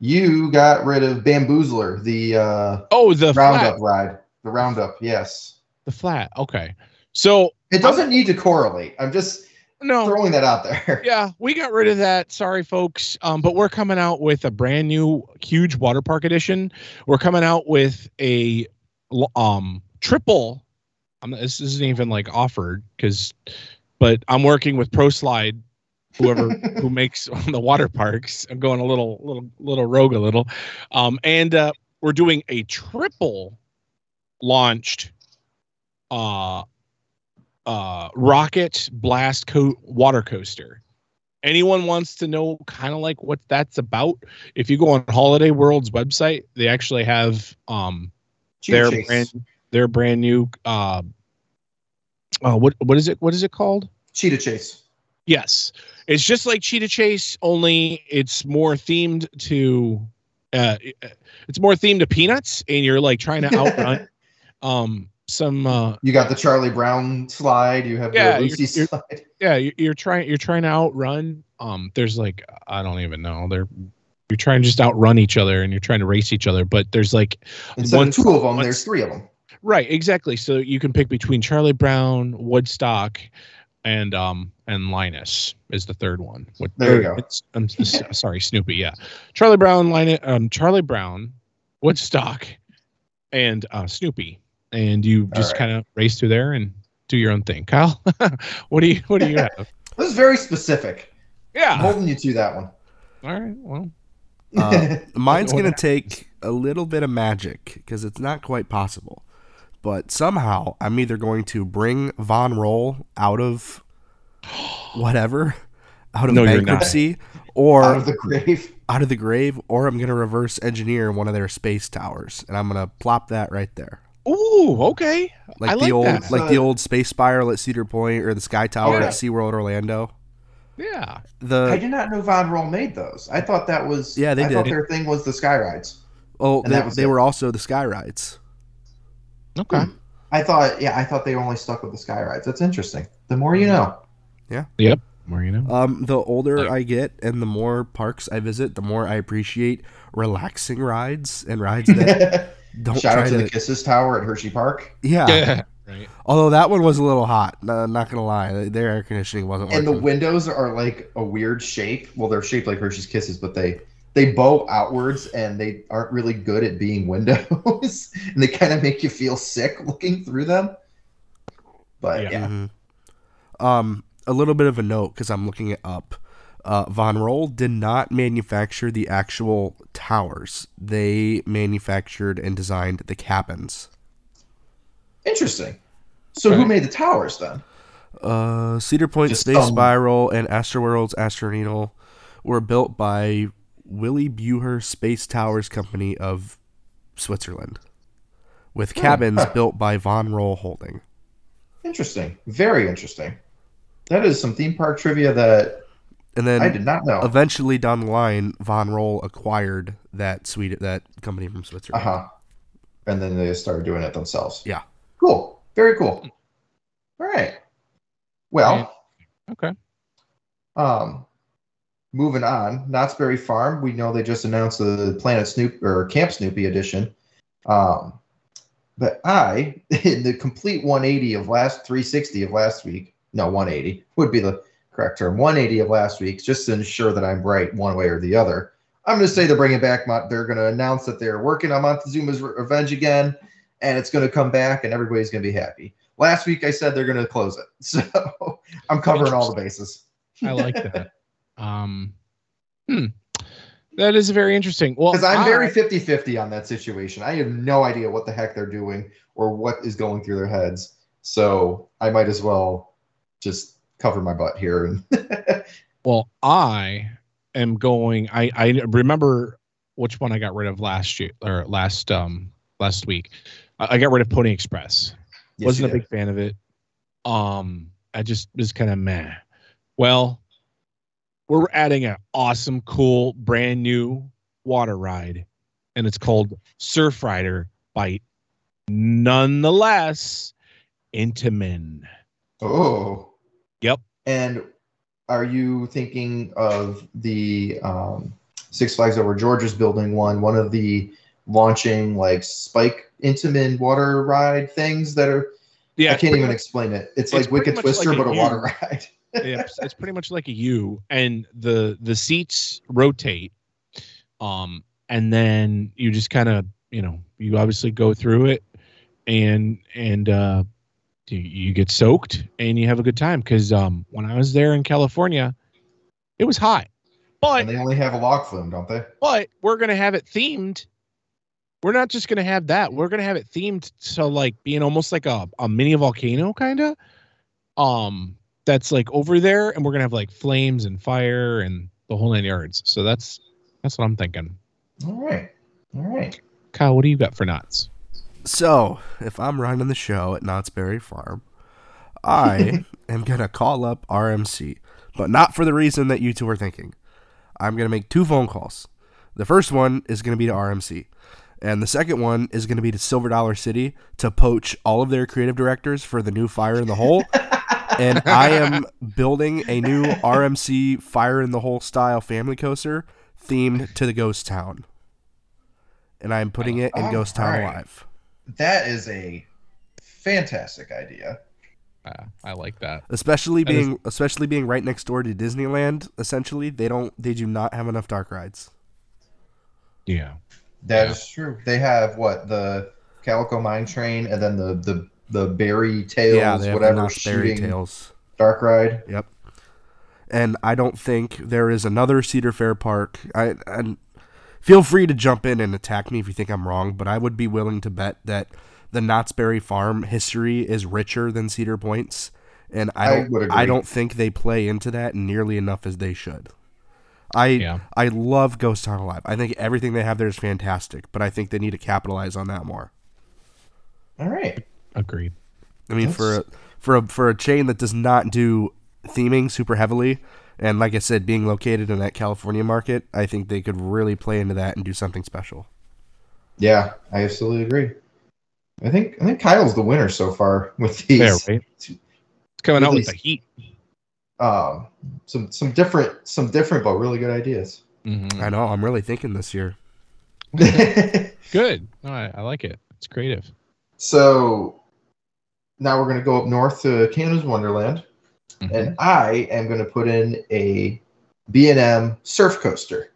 You got rid of Bamboozler, the uh, Oh, the Roundup flat. ride. The Roundup, yes. The flat. Okay. So It doesn't need to correlate. I'm just no. throwing that out there. Yeah, we got rid of that. Sorry, folks. Um, but we're coming out with a brand new huge water park edition. We're coming out with a um triple. I'm, this isn't even like offered because, but I'm working with ProSlide, whoever who makes the water parks. I'm going a little, little, little rogue a little, um, and uh, we're doing a triple launched, uh, uh, rocket blast co- water coaster. Anyone wants to know kind of like what that's about? If you go on Holiday World's website, they actually have um their Chase. brand their brand new uh, uh what what is it what is it called? Cheetah Chase. Yes. It's just like Cheetah Chase, only it's more themed to uh it's more themed to peanuts and you're like trying to outrun um some uh You got the Charlie Brown slide. You have Yeah, the you're- Lucy you're- slide. yeah you- you're trying you're trying to outrun um there's like i don't even know they're you're trying to just outrun each other and you're trying to race each other. But there's like Instead one- of two of them, there's three of them. Right, exactly. So you can pick between Charlie Brown, Woodstock, and um and Linus is the third one. What, There you or go. I'm sorry, Snoopy. Yeah, Charlie Brown, Linus, um, Charlie Brown, Woodstock, and uh, Snoopy, and you just right. kind of race through there and do your own thing. Kyle, what do you what do you have? This is very specific. I'm Yeah. holding you to that one. All right. Well, Uh, mine's gonna take a little bit of magic because it's not quite possible. But somehow I'm either going to bring Von Roll out of whatever, out of No, bankruptcy, or Out of the grave. out of the grave, or I'm gonna reverse engineer one of their space towers, and I'm gonna plop that right there, ooh, okay. like I the like old, that. like the Uh, old space spiral at Cedar Point or the Sky Tower yeah. at SeaWorld Orlando. Yeah. The I did not know Von Roll made those. I thought that was Yeah, they I thought did. their thing was the sky rides. oh, and they, that was they were also the Sky Rides. Okay. I thought yeah, I thought they only stuck with the sky rides. That's interesting. The more you know. Yeah. Yep. More you know. Um, the older Like- I get and the more parks I visit, the more I appreciate relaxing rides and rides that don't Shout try out to to. the Kisses Tower at Hershey Park. yeah. Yeah. Right. Although that one was a little hot. No, not gonna lie, their air conditioning wasn't And the windows are like a weird shape. Well, they're shaped like Hershey's Kisses, but they they bow outwards and they aren't really good at being windows. and they kind of make you feel sick looking through them. But Yeah. yeah. Mhm. Um, a little bit of a note because I'm looking it up. Uh, Von Roll did not manufacture the actual towers. They manufactured and designed the cabins. Interesting. So who made the towers then? Uh, Cedar Point Just Space some- Spiral and Astroworld's Astroneedle were built by Willy Buher Space Towers Company of Switzerland, with Hmm, cabins huh. built by Von Roll Holding. Interesting. Very interesting. That is some theme park trivia that And then I did not know. eventually down the line, Von Roll acquired that suite that company from Uh Switzerland. huh. And then they started doing it themselves. Yeah. Cool. Very cool. All right. Well, Okay. um, moving on. Knott's Berry Farm. We know they just announced the Planet Snoop or Camp Snoopy edition. Um, but I, in the complete 180 of last 360 of last week, no, 180 would be the correct term. 180 of last week, just to ensure that I'm right one way or the other. I'm going to say they're bringing back. They're going to announce that they're working on Montezuma's Revenge again, and it's going to come back, and everybody's going to be happy. Last week I said they're going to close it, so I'm covering all the bases. I like that. Um, hmm. That is very interesting. Well, Because I'm very I- 50 50 on that situation. I have no idea what the heck they're doing or what is going through their heads. So I might as well just cover my butt here. Well, I am going. I I remember which one I got rid of last year or last um last week. I, I got rid of Pony Express. Yes, Wasn't a big fan of it. Um, I just was kind of meh. Well, we're adding an awesome, cool, brand new water ride, and it's called Surf Rider by nonetheless Intamin. Oh. Yep. And are you thinking of the um, Six Flags Over Georgia's building one, one of the launching like spike Intamin water ride things that are Yeah, I can't even much- explain it. It's, it's like Wicked Twister, like but a water ride. It's, it's pretty much like a U, and the the seats rotate, um, and then you just kind of you know you obviously go through it, and and uh, you, you get soaked and you have a good time because um when I was there in California, it was hot, but and they only have a log flume, don't they? but we're gonna have it themed. We're not just gonna have that. We're gonna have it themed to like being almost like a, a mini volcano kind of. Um that's like over there, and we're gonna have like flames and fire and the whole nine yards. So that's that's what I'm thinking. All right. All right. Kyle, what do you got for Knott's? So, if I'm running the show at Knott's Berry Farm, I am going to call up RMC, but not for the reason that you two are thinking. I'm going to make two phone calls. The first one is going to be to RMC, and the second one is going to be to Silver Dollar City to poach all of their creative directors for the new Fire in the Hole and I am building a new RMC Fire in the Hole style family coaster themed to the Ghost Town. And I'm putting it in Oh, Ghost Town alright. Alive. That is a fantastic idea. Uh, I like that. Especially That is- being especially being right next door to Disneyland, essentially, they don't they do not have enough dark rides. Yeah. That is Yeah. true. They have what the Calico Mine Train, and then the the the Berry Tales, yeah, they have whatever enough berry shooting tails. dark ride. Yep. And I don't think there is another Cedar Fair park. I and feel free to jump in and attack me if you think I'm wrong, but I would be willing to bet that the Knott's Berry Farm history is richer than Cedar Point's, and I I don't would I, don't think they play into that nearly enough as they should. I Yeah. I love Ghost Town Alive. I think everything they have there is fantastic, but I think they need to capitalize on that more. All right. Agreed. I mean, for a, for a for a chain that does not do theming super heavily, and like I said, being located in that California market, I think they could really play into that and do something special. Yeah, I absolutely agree. I think I think Kyle's the winner so far with these. Fair, right? It's coming out with the heat. Um, some some different some different but really good ideas. Mhm. I know. I'm really thinking this year. Good. No, I, I like it. It's creative. so now we're gonna go up north to Canada's Wonderland, Mhm. and I am gonna put in a B and M surf coaster.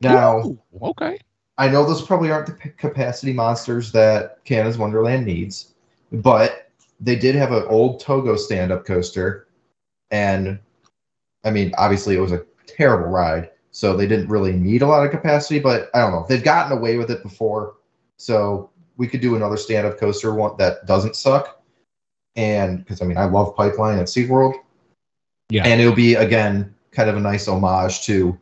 Now. Ooh, okay. I know those probably aren't the capacity monsters that Canada's Wonderland needs, but they did have an old Togo stand-up coaster, and I mean, obviously, it was a terrible ride, so they didn't really need a lot of capacity. But I don't know, they've gotten away with it before, so we could do another stand-up coaster one that doesn't suck. And because I mean, I love Pipeline at SeaWorld, Yeah. and it'll be again kind of a nice homage to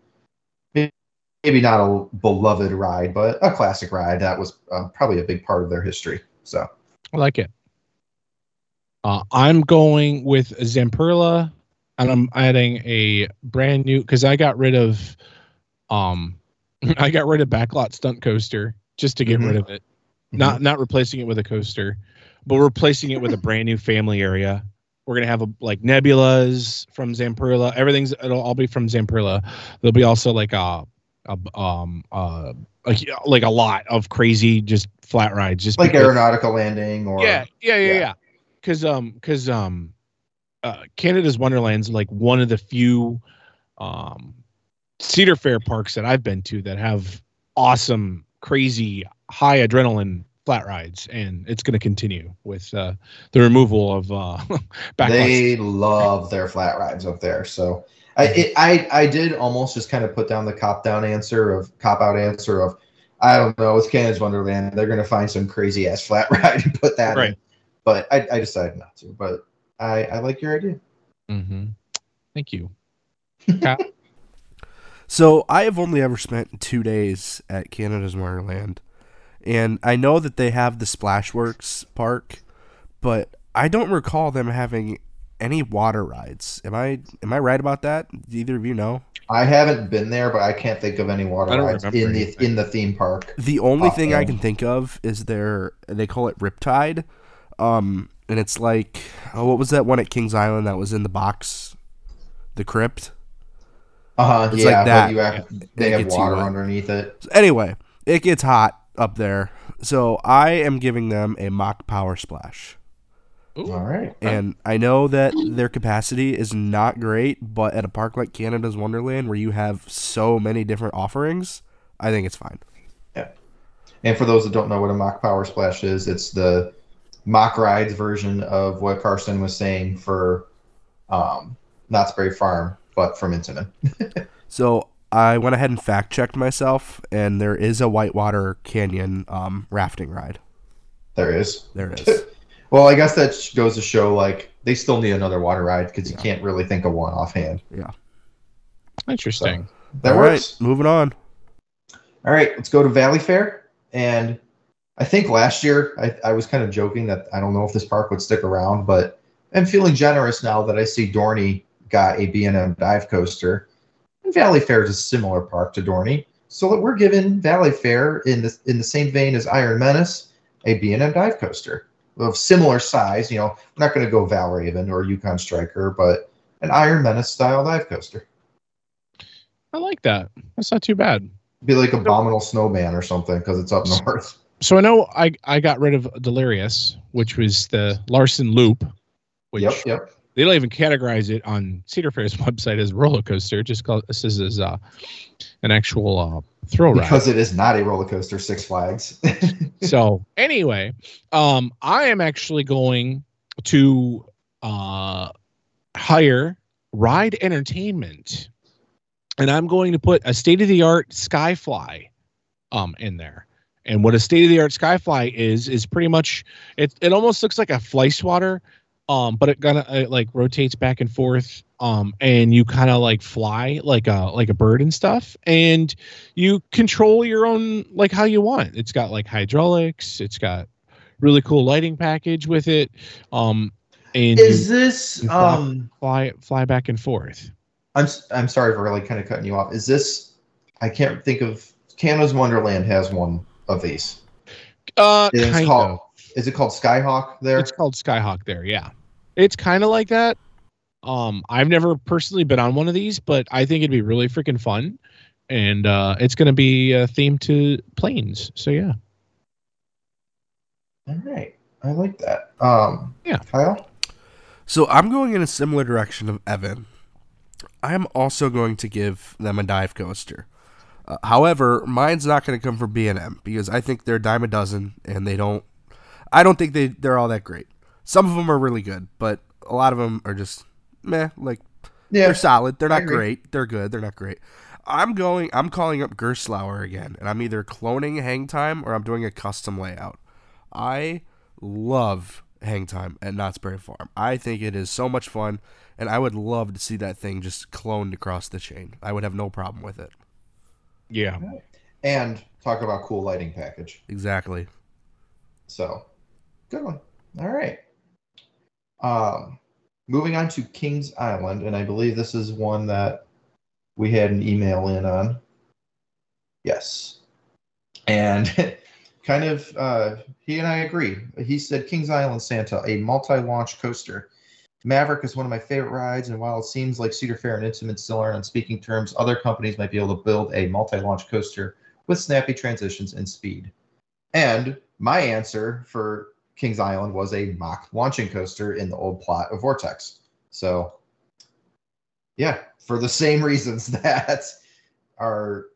maybe not a beloved ride, but a classic ride that was uh, probably a big part of their history. So I like it. Uh, I'm going with Zamperla, and I'm adding a brand new because I got rid of, um, I got rid of backlot stunt coaster just to get Mhm. rid of it. Not not replacing it with a coaster, but we're replacing it with a brand new family area. We're gonna have a, like Nebulaz from Zamperla. Everything's it'll all be from Zamperla. There'll be also like a, a um uh like like a lot of crazy just flat rides, just like because- aeronautical landing or yeah, yeah, yeah, yeah. yeah. Because um, because um, uh, Canada's Wonderland's like one of the few um Cedar Fair parks that I've been to that have awesome, crazy, high adrenaline flat rides, and it's going to continue with uh, the removal of uh, backlots. they love their flat rides up there. So I, it, I I did almost just kind of put down the cop down answer of cop out answer of I don't know with Canada's Wonderland they're gonna find some crazy ass flat ride and put that Right. in. But I, I decided not to. But I, I like your idea. hmm Thank you. So I have only ever spent two days at Canada's Wonderland, and I know that they have the Splashworks park, but I don't recall them having any water rides. Am I am I right about that? Do either of you know? I haven't been there, but I can't think of any water rides remember in the in the theme park. The only Uh, thing I can think of is their they call it Riptide, um, and it's like oh, what was that one at Kings Island that was in the box, the crypt. Uh huh. Yeah, like that. but you have, they It have water underneath it. So anyway, it gets hot up there, so I am giving them a Mack Power Splash. Ooh, All right. And I know that their capacity is not great, but at a park like Canada's Wonderland, where you have so many different offerings, I think it's fine. Yeah. And for those that don't know what a Mack Power Splash is, it's the Mack Rides version of what Carsten was saying for um, Knott's Berry Farm, but from Intamin. So I went ahead and fact checked myself, and there is a Whitewater Canyon um, rafting ride. There is. There it is. Well, I guess that goes to show like they still need another water ride because you can't really think of one offhand. Yeah. Interesting. That All right, works. moving on. All right, let's go to Valleyfair. And I think last year I, I was kind of joking that I don't know if this park would stick around, but I'm feeling generous now that I see Dorney got a B&M dive coaster. Valleyfair is a similar park to Dorney. So that we're given Valleyfair in the in the same vein as Iron Menace a B&M dive coaster. of similar size. You know, we're not going to go Valravn or Yukon Striker, but an Iron Menace style dive coaster. I like that. That's not too bad. Be like Abominable Snowman or something because it's up north. So I know I I got rid of Delirious, which was the Larson Loop, which Yep, yep. They don't even categorize it on Cedar Fair's website as a roller coaster. Just called this is as uh, an actual uh, thrill ride. Because it is not a roller coaster, Six Flags. so anyway, um, I am actually going to uh, hire Ride Entertainment, and I'm going to put a state of the art Skyfly um, in there. And what a state of the art Skyfly is is pretty much it. It almost looks like a fly swatter, um, but it kind of like rotates back and forth, um, and you kind of like fly like a like a bird and stuff, and you control your own like how you want. It's got like hydraulics. It's got really cool lighting package with it. Um, and is you this you fly- um fly fly back and forth. I'm I'm sorry for really kind of cutting you off. Is this I can't think of Canada's Wonderland has one of these. Uh, It's called of. is it called Skyhawk there? It's called Skyhawk. There, yeah. It's kind of like that. Um, I've never personally been on one of these, but I think it'd be really freaking fun, and uh, it's going to be uh, themed to planes. So yeah. All right. I like that. Um Yeah. Kyle? So I'm going in a similar direction of Evan. I am also going to give them a dive coaster. Uh, however, mine's not going to come from B&M because I think they're a dime a dozen and they don't I don't think they they're all that great. Some of them are really good, but a lot of them are just meh, like Yeah. they're solid. They're not great. They're good. They're not great. I'm going I'm calling up Gerstlauer again and I'm either cloning hang time or I'm doing a custom layout. I love hang time at Knott's Berry Farm. I think it is so much fun and I would love to see that thing just cloned across the chain. I would have no problem with it. Yeah. And talk about cool lighting package. Exactly. So good one. All right. Um moving on to Kings Island, and I believe this is one that we had an email in on. Yes. And kind of uh he and I agree. He said Kings Island Santa, a multi-launch coaster. Maverick is one of my favorite rides, and while it seems like Cedar Fair and Intamin still aren't on speaking terms, other companies might be able to build a multi-launch coaster with snappy transitions and speed. And my answer for Kings Island was a Mack launching coaster in the old plot of Vortex. So, yeah, for the same reasons that our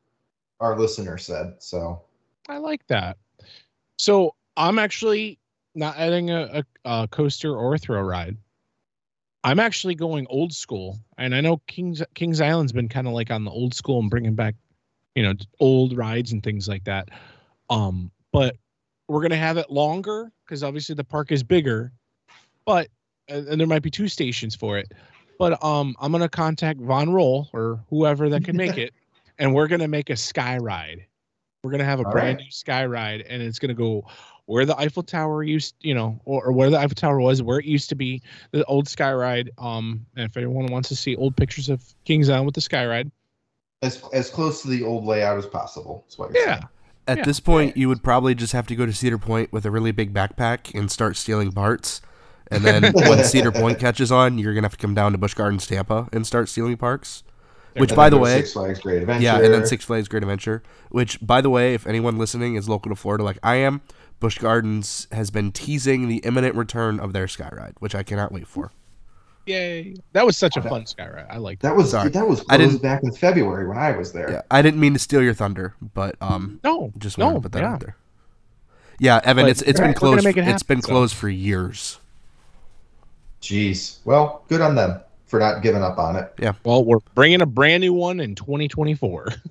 our listener said. So, I like that. So I'm actually not adding a, a, a coaster or a throw ride. I'm actually going old school, and I know Kings Kings Island's been kind of like on the old school and bringing back, you know, old rides and things like that. Um, but we're gonna have it longer because obviously the park is bigger, but and there might be two stations for it. But um, I'm gonna contact Von Roll or whoever that can make it, and we're gonna make a sky ride. We're gonna have a All brand right. new sky ride, and it's gonna go where the Eiffel Tower used, you know, or, or where the Eiffel Tower was, where it used to be, the old sky ride. Um, and if anyone wants to see old pictures of Kings Island with the sky ride, as as close to the old layout as possible. That's what you're yeah, saying. At Yeah. this point, you would probably just have to go to Cedar Point with a really big backpack and start stealing parts. And then when Cedar Point catches on, you're gonna have to come down to Busch Gardens, Tampa, and start stealing parks. Which, And by the way, Six Flags Great Adventure. yeah, and then Six Flags Great Adventure. Which, by the way, if anyone listening is local to Florida, like I am, Busch Gardens has been teasing the imminent return of their sky ride, which I cannot wait for. Yay! That was such a Okay. fun sky ride. I liked. That. That was Sorry. that was I didn't- back in February when I was there. Yeah, I didn't mean to steal your thunder, but um, No, just wanted no, to put that yeah. out there. Yeah, Evan, But- it's it's Alright, been we're closed. make it it's been happen, so. closed for years. Jeez. Well, good on them for not giving up on it. Yeah. Well, we're bringing a brand new one in 2024.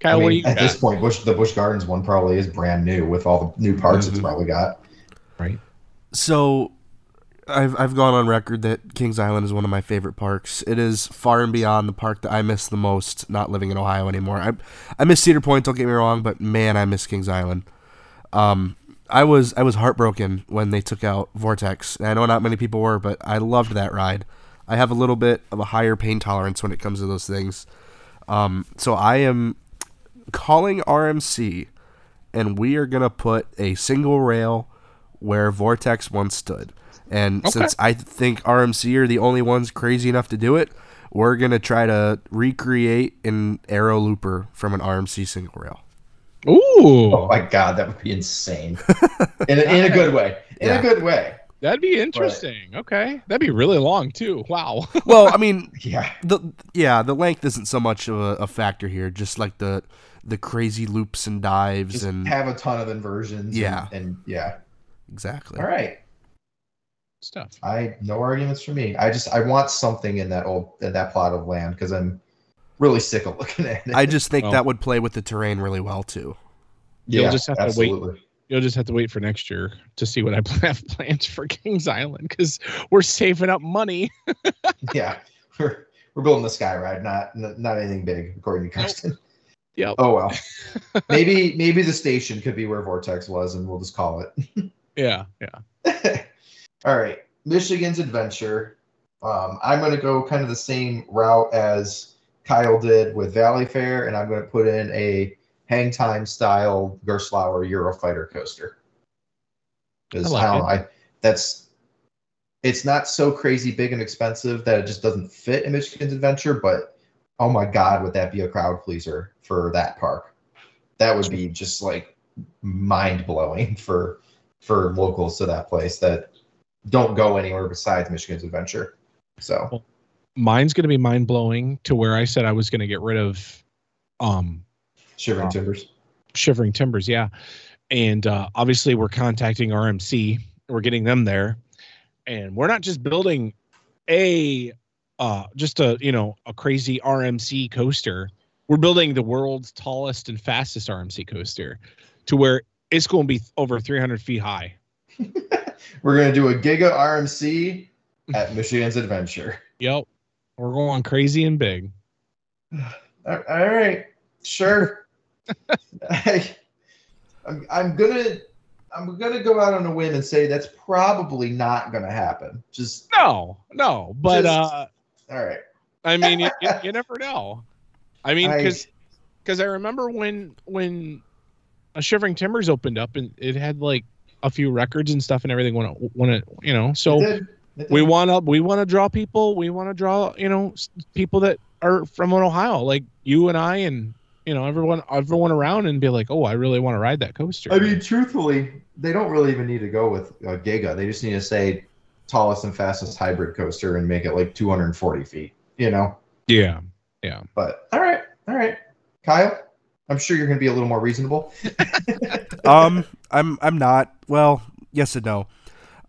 Kyle, I mean, what do you at got? this point, Busch the Busch Gardens one probably is brand new with all the new parts it's Mhm. probably got. Right. So, I've I've gone on record that Kings Island is one of my favorite parks. It is far and beyond the park that I miss the most. Not living in Ohio anymore. I I miss Cedar Point. Don't get me wrong, but man, I miss Kings Island. Um, I was I was heartbroken when they took out Vortex. I know not many people were, but I loved that ride. I have a little bit of a higher pain tolerance when it comes to those things. Um, so I am calling RMC and we are gonna put a single rail where Vortex once stood. And Okay. since I think RMC are the only ones crazy enough to do it, we're gonna try to recreate an arrow looper from an RMC single rail. Ooh, Oh my god, that would be insane. In a, in a good way. In Yeah. a good way. that'd be interesting. Okay, that'd be really long too. Wow. Well, I mean, Yeah. the yeah, the length isn't so much of a, a factor here. Just like the the crazy loops and dives Just and have a ton of inversions. Yeah. And, and yeah. exactly. All right. Stuff. I no arguments for me. I just I want something in that old in that plot of land because I'm really sick of looking at it. I just think Oh. that would play with the terrain really well too. You'll just have to wait. absolutely. You'll just have to wait for next year to see what I have planned for Kings Island because we're saving up money. Yeah, we're we're building the sky ride, not not anything big, according to Carsten. Yep. Oh well. maybe maybe the station could be where Vortex was, and we'll just call it. Yeah, yeah. All right, Michigan's adventure. Um, I'm going to go kind of the same route as Kyle did with Valleyfair, and I'm going to put in a hang time style Gerstlauer Eurofighter coaster. Because I I, like I that's it's not so crazy big and expensive that it just doesn't fit in Michigan's adventure, but oh my god, would that be a crowd pleaser for that park? That would be just like mind blowing for for locals to that place that don't go anywhere besides Michigan's adventure. So Mine's gonna be mind blowing to where I said I was gonna get rid of um shivering Wow. timbers. Shivering Timbers, yeah. And uh, obviously, we're contacting RMC. We're getting them there, and we're not just building a uh, just a you know a crazy RMC coaster. We're building the world's tallest and fastest RMC coaster, to where it's going to be over 300 feet high. We're gonna do a Giga RMC at Michigan's adventure. Yep, we're going crazy and big. All right, sure. I, I'm, I'm gonna I'm gonna go out on a whim and say that's probably not gonna happen. Just No, no, but Just- uh, all right. I mean, you, you, never know. I mean, I- because because I remember when when a Shivering Timbers opened up and it had like a few records and stuff and everything when it when it you know so It did. It we want to we want to draw people we want to draw you know people that are from Ohio like you and I and you know everyone everyone around and be like oh I really want to ride that coaster. I mean, truthfully, they don't really even need to go with a Giga. They just need to say tallest and fastest hybrid coaster and make it like 240 feet. You know. Yeah yeah, But all right, all right, Kyle. I'm sure you're gonna be a little more reasonable. um, I'm I'm not. Well, yes and no.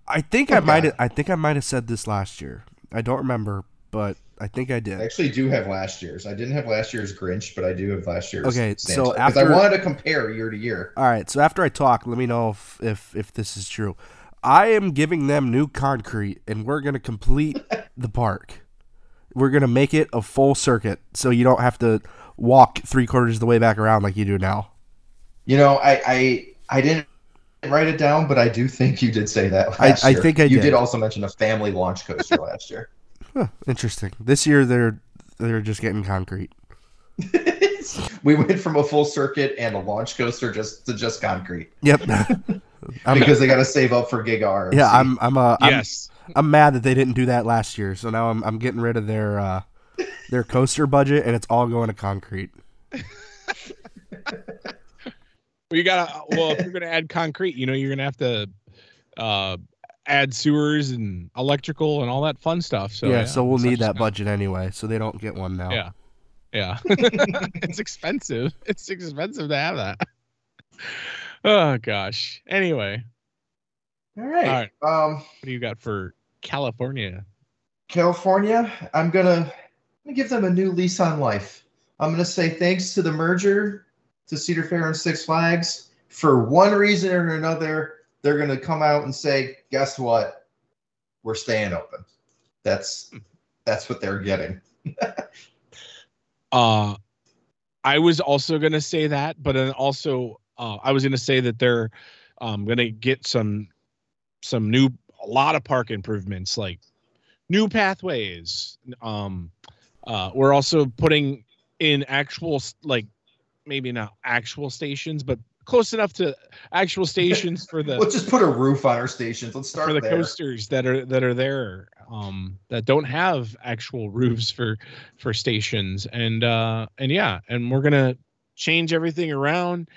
I think I might. I think I might have said this last year. I don't remember, but I think I did. I actually do have last year's. I didn't have last year's Grinch, but I do have last year's. Okay, so after- I wanted to compare year to year. All right. So after I talk, let me know if if if this is true. I am giving them new concrete, and we're gonna complete the park. We're gonna make it a full circuit, so you don't have to walk three quarters of the way back around like you do now. You know, I I I didn't write it down, but I do think you did say that I- last I year. think I you did. did also mention a family launch coaster last year. Huh, interesting. This year they're they're just getting concrete. we went from a full circuit and a launch coaster just to just concrete Yep. Because they got to save up for Giga RMC. yeah, I'm I'm uh, I'm, yes. I'm mad that they didn't do that last year. So now I'm I'm getting rid of their uh, their coaster budget and it's all going to concrete. Well, you gotta. Well, if you're gonna add concrete, you know, you're gonna have to uh, add sewers and electrical and all that fun stuff. So yeah, so we'll need that just- budget anyway, so they don't get one now. Yeah. Yeah, it's expensive. It's expensive to have that. Oh gosh. Anyway, all right. all right. Um, What do you got for California? California, I'm gonna, I'm gonna give them a new lease on life. I'm gonna say thanks to the merger to Cedar Fair and Six Flags. For one reason or another, they're gonna come out and say, "Guess what? We're staying open." That's that's what they're getting. Uh, I was also gonna say that, but then also uh, I was gonna say that they're um, gonna get some some new a lot of park improvements like new pathways. Um, uh, we're also putting in actual like maybe not actual stations, but close enough to actual stations for the Let's just put a roof on our stations. Let's start for the there. coasters that are that are there um that don't have actual roofs for for stations and uh and yeah and we're gonna change everything around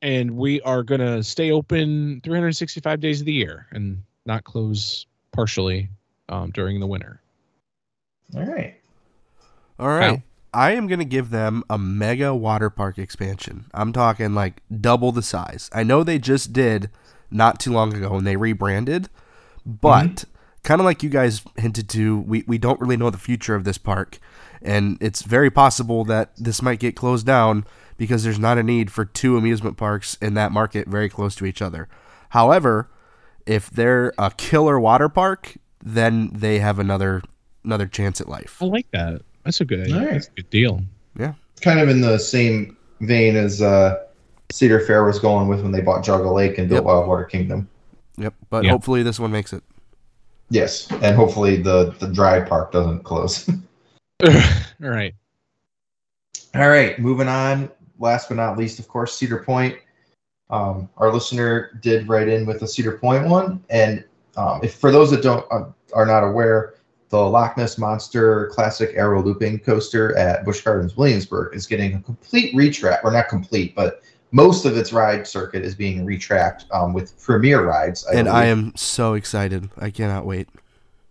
and we are gonna stay open 365 days of the year and not close partially um during the winter All right. All right. I am going to give them a mega water park expansion. I'm talking like double the size. I know they just did not too long ago when they rebranded, but mm-hmm. kind of like you guys hinted to, we, we don't really know the future of this park. And it's very possible that this might get closed down because there's not a need for two amusement parks in that market very close to each other. However, if they're a killer water park, then they have another another chance at life. i like that that's a good idea All right. that's a good deal Yeah. Kind of in the same vein as uh, Cedar Fair was going with when they bought Geauga Lake and built Yep. Wildwater Kingdom. Yep, but Yeah. hopefully this one makes it. Yes, and hopefully the the dry park doesn't close. all right All right, moving on. Last but not least, of course, Cedar Point. Um, our listener did write in with a Cedar Point one, and um, if for those that don't uh, are not aware, the Loch Ness Monster Classic Arrow Looping Coaster at Busch Gardens Williamsburg is getting a complete retract, or not complete, but most of its ride circuit is being retracked um, with Premier rides. I and I am so excited. I cannot wait.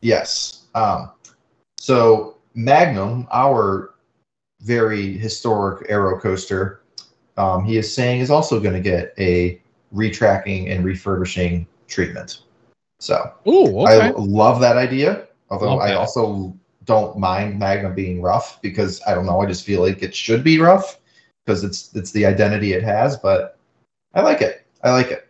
Yes. Um, so Magnum, our very historic Arrow coaster, um, he is saying is also going to get a retracking and refurbishing treatment. So oh I love that idea. Although Love I also don't mind Magnum being rough because I don't know. I just feel like it should be rough because it's it's the identity it has. But I like it. I like it.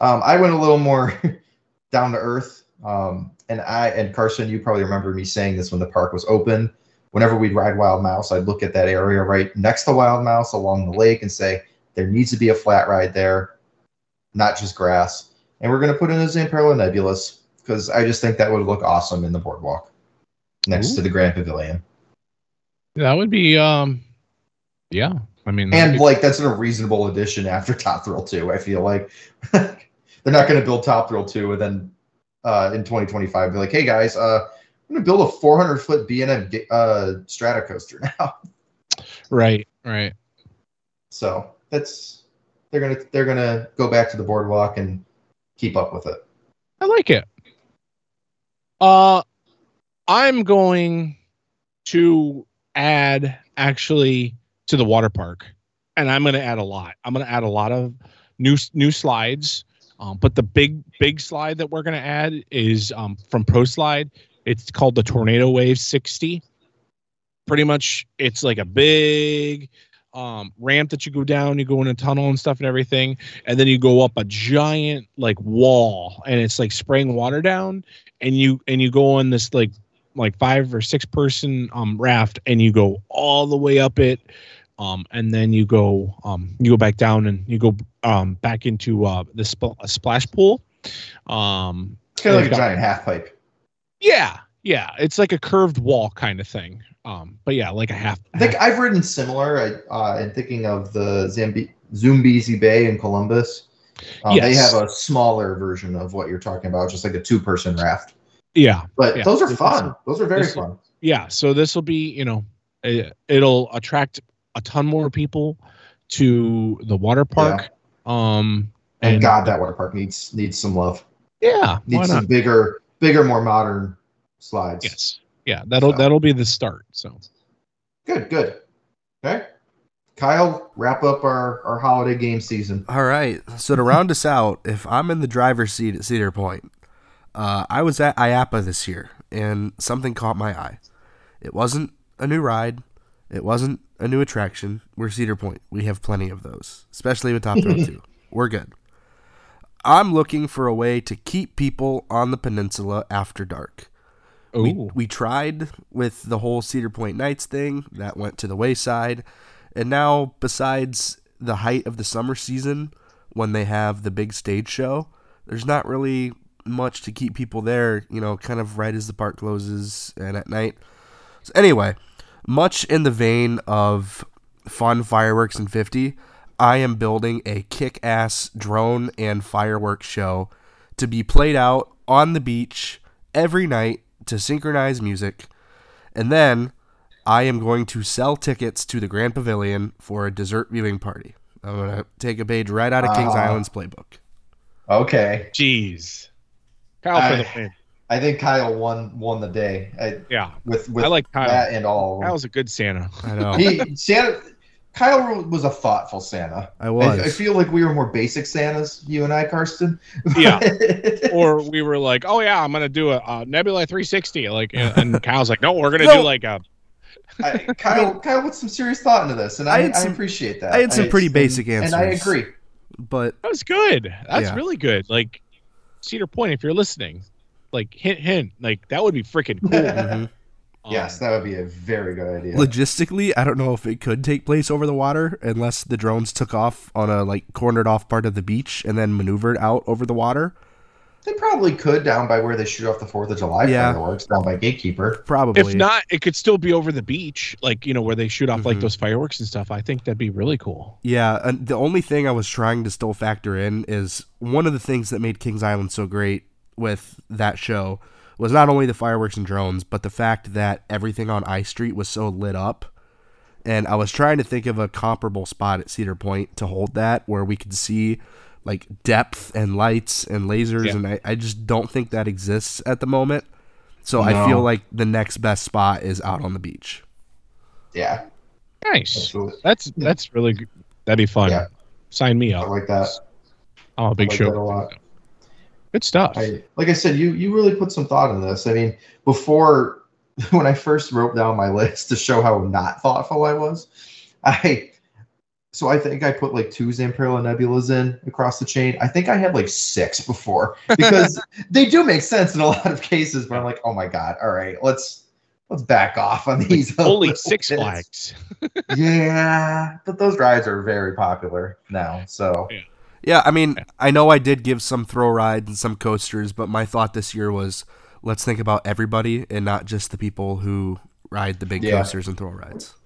Um, I went a little more down to earth. Um, and I and Carsten, you probably remember me saying this when the park was open. Whenever we'd ride Wild Mouse, I'd look at that area right next to Wild Mouse along the lake and say, there needs to be a flat ride there, not just grass. And we're going to put in a Zamperla Nebulaz because I just think that would look awesome in the boardwalk next Ooh. to the Grand Pavilion. that would be um yeah i mean And be- like that's a reasonable addition after Top Thrill 2. I feel like they're not going to build Top Thrill 2 and then uh, in 2025 be like, hey guys, uh, I'm going to build a 400 foot B&M uh, strata coaster now. right right So that's they're gonna they're gonna go back to the boardwalk and keep up with it. I like it. Uh I'm going to add actually to the water park. And I'm going to add a lot. I'm going to add a lot of new new slides. Um, but the big big slide that we're going to add is um, from ProSlide. It's called the Tornado Wave 60. Pretty much it's like a big um, ramp that you go down, you go in a tunnel and stuff and everything and then you go up a giant like wall and it's like spraying water down and you and you go on this like like five or six person um raft and you go all the way up it um and then you go um you go back down and you go um back into uh the sp- a splash pool um It's kind of like a got- giant half pipe. yeah yeah it's like a curved wall kind of thing um but yeah like a half I think I've ridden similar. I, uh, in thinking of the Zambi- Zoombezi Bay in Columbus. Um, They have a smaller version of what you're talking about, just like a two person raft. yeah But Yeah. those are fun. Those are very this- fun. yeah so this will be you know it, it'll attract a ton more people to the water park um And, and God, that water park needs needs some love. yeah Needs some bigger, bigger, more modern slides. yes yeah that'll So. that'll be the start so Good, good. Okay. Kyle, wrap up our, our holiday game season. All right. So to round us out, if I'm in the driver's seat at Cedar Point, uh, I was at IAAPA this year, and something caught my eye. It wasn't a new ride. It wasn't a new attraction. We're Cedar Point. We have plenty of those, especially with Top Thrill 2. We're good. I'm looking for a way to keep people on the peninsula after dark. We, we tried with the whole Cedar Point Nights thing, that went to the wayside. And now, besides the height of the summer season, when they have the big stage show, there's not really much to keep people there, you know, kind of right as the park closes and at night. So, anyway, much in the vein of fun fireworks in 50, I am building a kick ass drone and fireworks show to be played out on the beach every night to synchronize music. And then I am going to sell tickets to the Grand Pavilion for a dessert viewing party. I'm going to take a page right out of Kings Ah. Island's playbook. Okay. Jeez. Kyle for I- the win. I think Kyle won won the day I, Yeah. with with I like Kyle. that and all. of them. Kyle's a good Santa. I know. he Santa Kyle was a thoughtful Santa. I I, was. I feel like we were more basic Santas, you and I, Carsten. Yeah. or we were like, oh yeah, I'm gonna do a, a Nebula 360, like, and, and Kyle's like, no, we're gonna No. do like a I, Kyle, Kyle put some serious thought into this, and I I, I, appreciate that. I had some pretty and- answers, and I agree. but that was good. That's Yeah. really good. Like Cedar Point, if you're listening, like hint hint, like that would be freaking cool. mhm. Um, Yes, that would be a very good idea. logistically, I don't know if it could take place over the water unless the drones took off on a like cornered off part of the beach and then maneuvered out over the water. They probably could down by where they shoot off the Fourth of July Yeah. fireworks, down by Gatekeeper. Probably. If not, it could still be over the beach, like you know where they shoot off like Mhm. those fireworks and stuff. I think that'd be really cool. Yeah, and the only thing I was trying to still factor in is one of the things that made Kings Island so great with that show was not only the fireworks and drones, but the fact that everything on I Street was so lit up. And I was trying to think of a comparable spot at Cedar Point to hold that where we could see like depth and lights and lasers Yeah. and I, I just don't think that exists at the moment. So I feel like the next best spot is out on the beach. Yeah, Nice. absolutely. That's that's really good. That'd be fun. Yeah. Sign me I up. like that. I'm a big I like show. that a lot. Good stuff. I, like I said, you you really put some thought into this. I mean, before when I first wrote down my list to show how not thoughtful I was, I so I think I put like two Zamperla Nebulaz in across the chain. I think I had like six before because they do make sense in a lot of cases. But I'm like, oh my god, all right, let's let's back off on these. a Only Six bit. Flags. Yeah, but those rides are very popular now. So Yeah, I mean, I know I did give some throw rides and some coasters, but my thought this year was let's think about everybody and not just the people who ride the big Yeah. coasters and throw rides.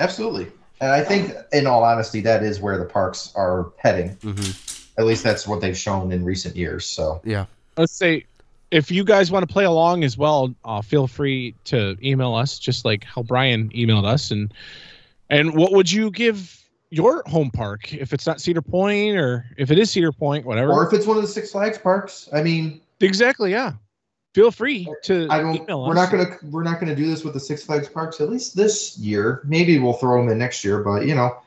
absolutely, and I think, in all honesty, that is where the parks are heading. hmm At least that's what they've shown in recent years. So Yeah. Let's say if you guys want to play along as well, uh, feel free to email us, just like how Brian emailed us. And and what would you give your home park if it's not Cedar Point or if it is Cedar Point, whatever? or if it's one of the Six Flags parks, I mean, exactly, yeah. Feel free to I don't. email We're us. not gonna we're not gonna do this with the Six Flags parks at least this year. Maybe we'll throw them in next year, but you know,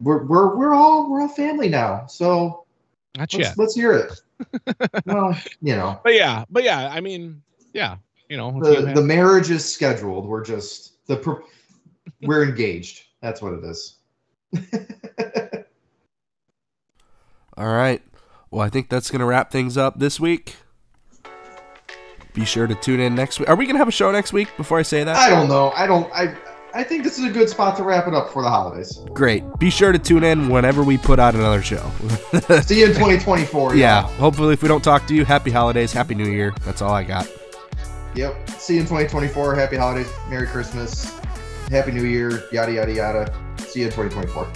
we're we're we're all we're all family now. So Not let's yet. let's hear it. well, you know, But yeah, but yeah, I mean, yeah, you know, if you the the marriage is scheduled. We're just the pro- we're engaged. That's what it is. All right. Well, I think that's going to wrap things up this week. Be sure to tune in next week. Are we going to have a show next week before I say that? I don't know. I don't. I I think this is a good spot to wrap it up for the holidays. Great. Be sure to tune in whenever we put out another show. See you in 2024. yeah. Hopefully, if we don't talk to you, happy holidays, happy new year. That's all I got. Yep. See you in 2024. Happy holidays. Merry Christmas. Happy New Year. Yada yada yada. See you in 2024.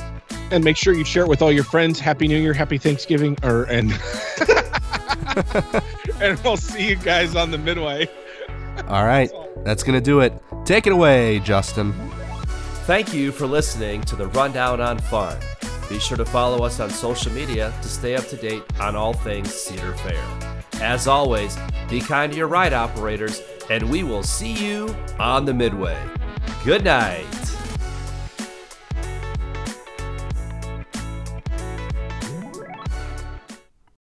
and make sure you share it with all your friends. Happy New Year, Happy Thanksgiving, or and and we'll see you guys on the midway. All right. That's going to do it. Take it away, Justin. Thank you for listening to the Rundown on Fun. Be sure to follow us on social media to stay up to date on all things Cedar Fair. As always, be kind to your ride operators, and we will see you on the Midway. Good night.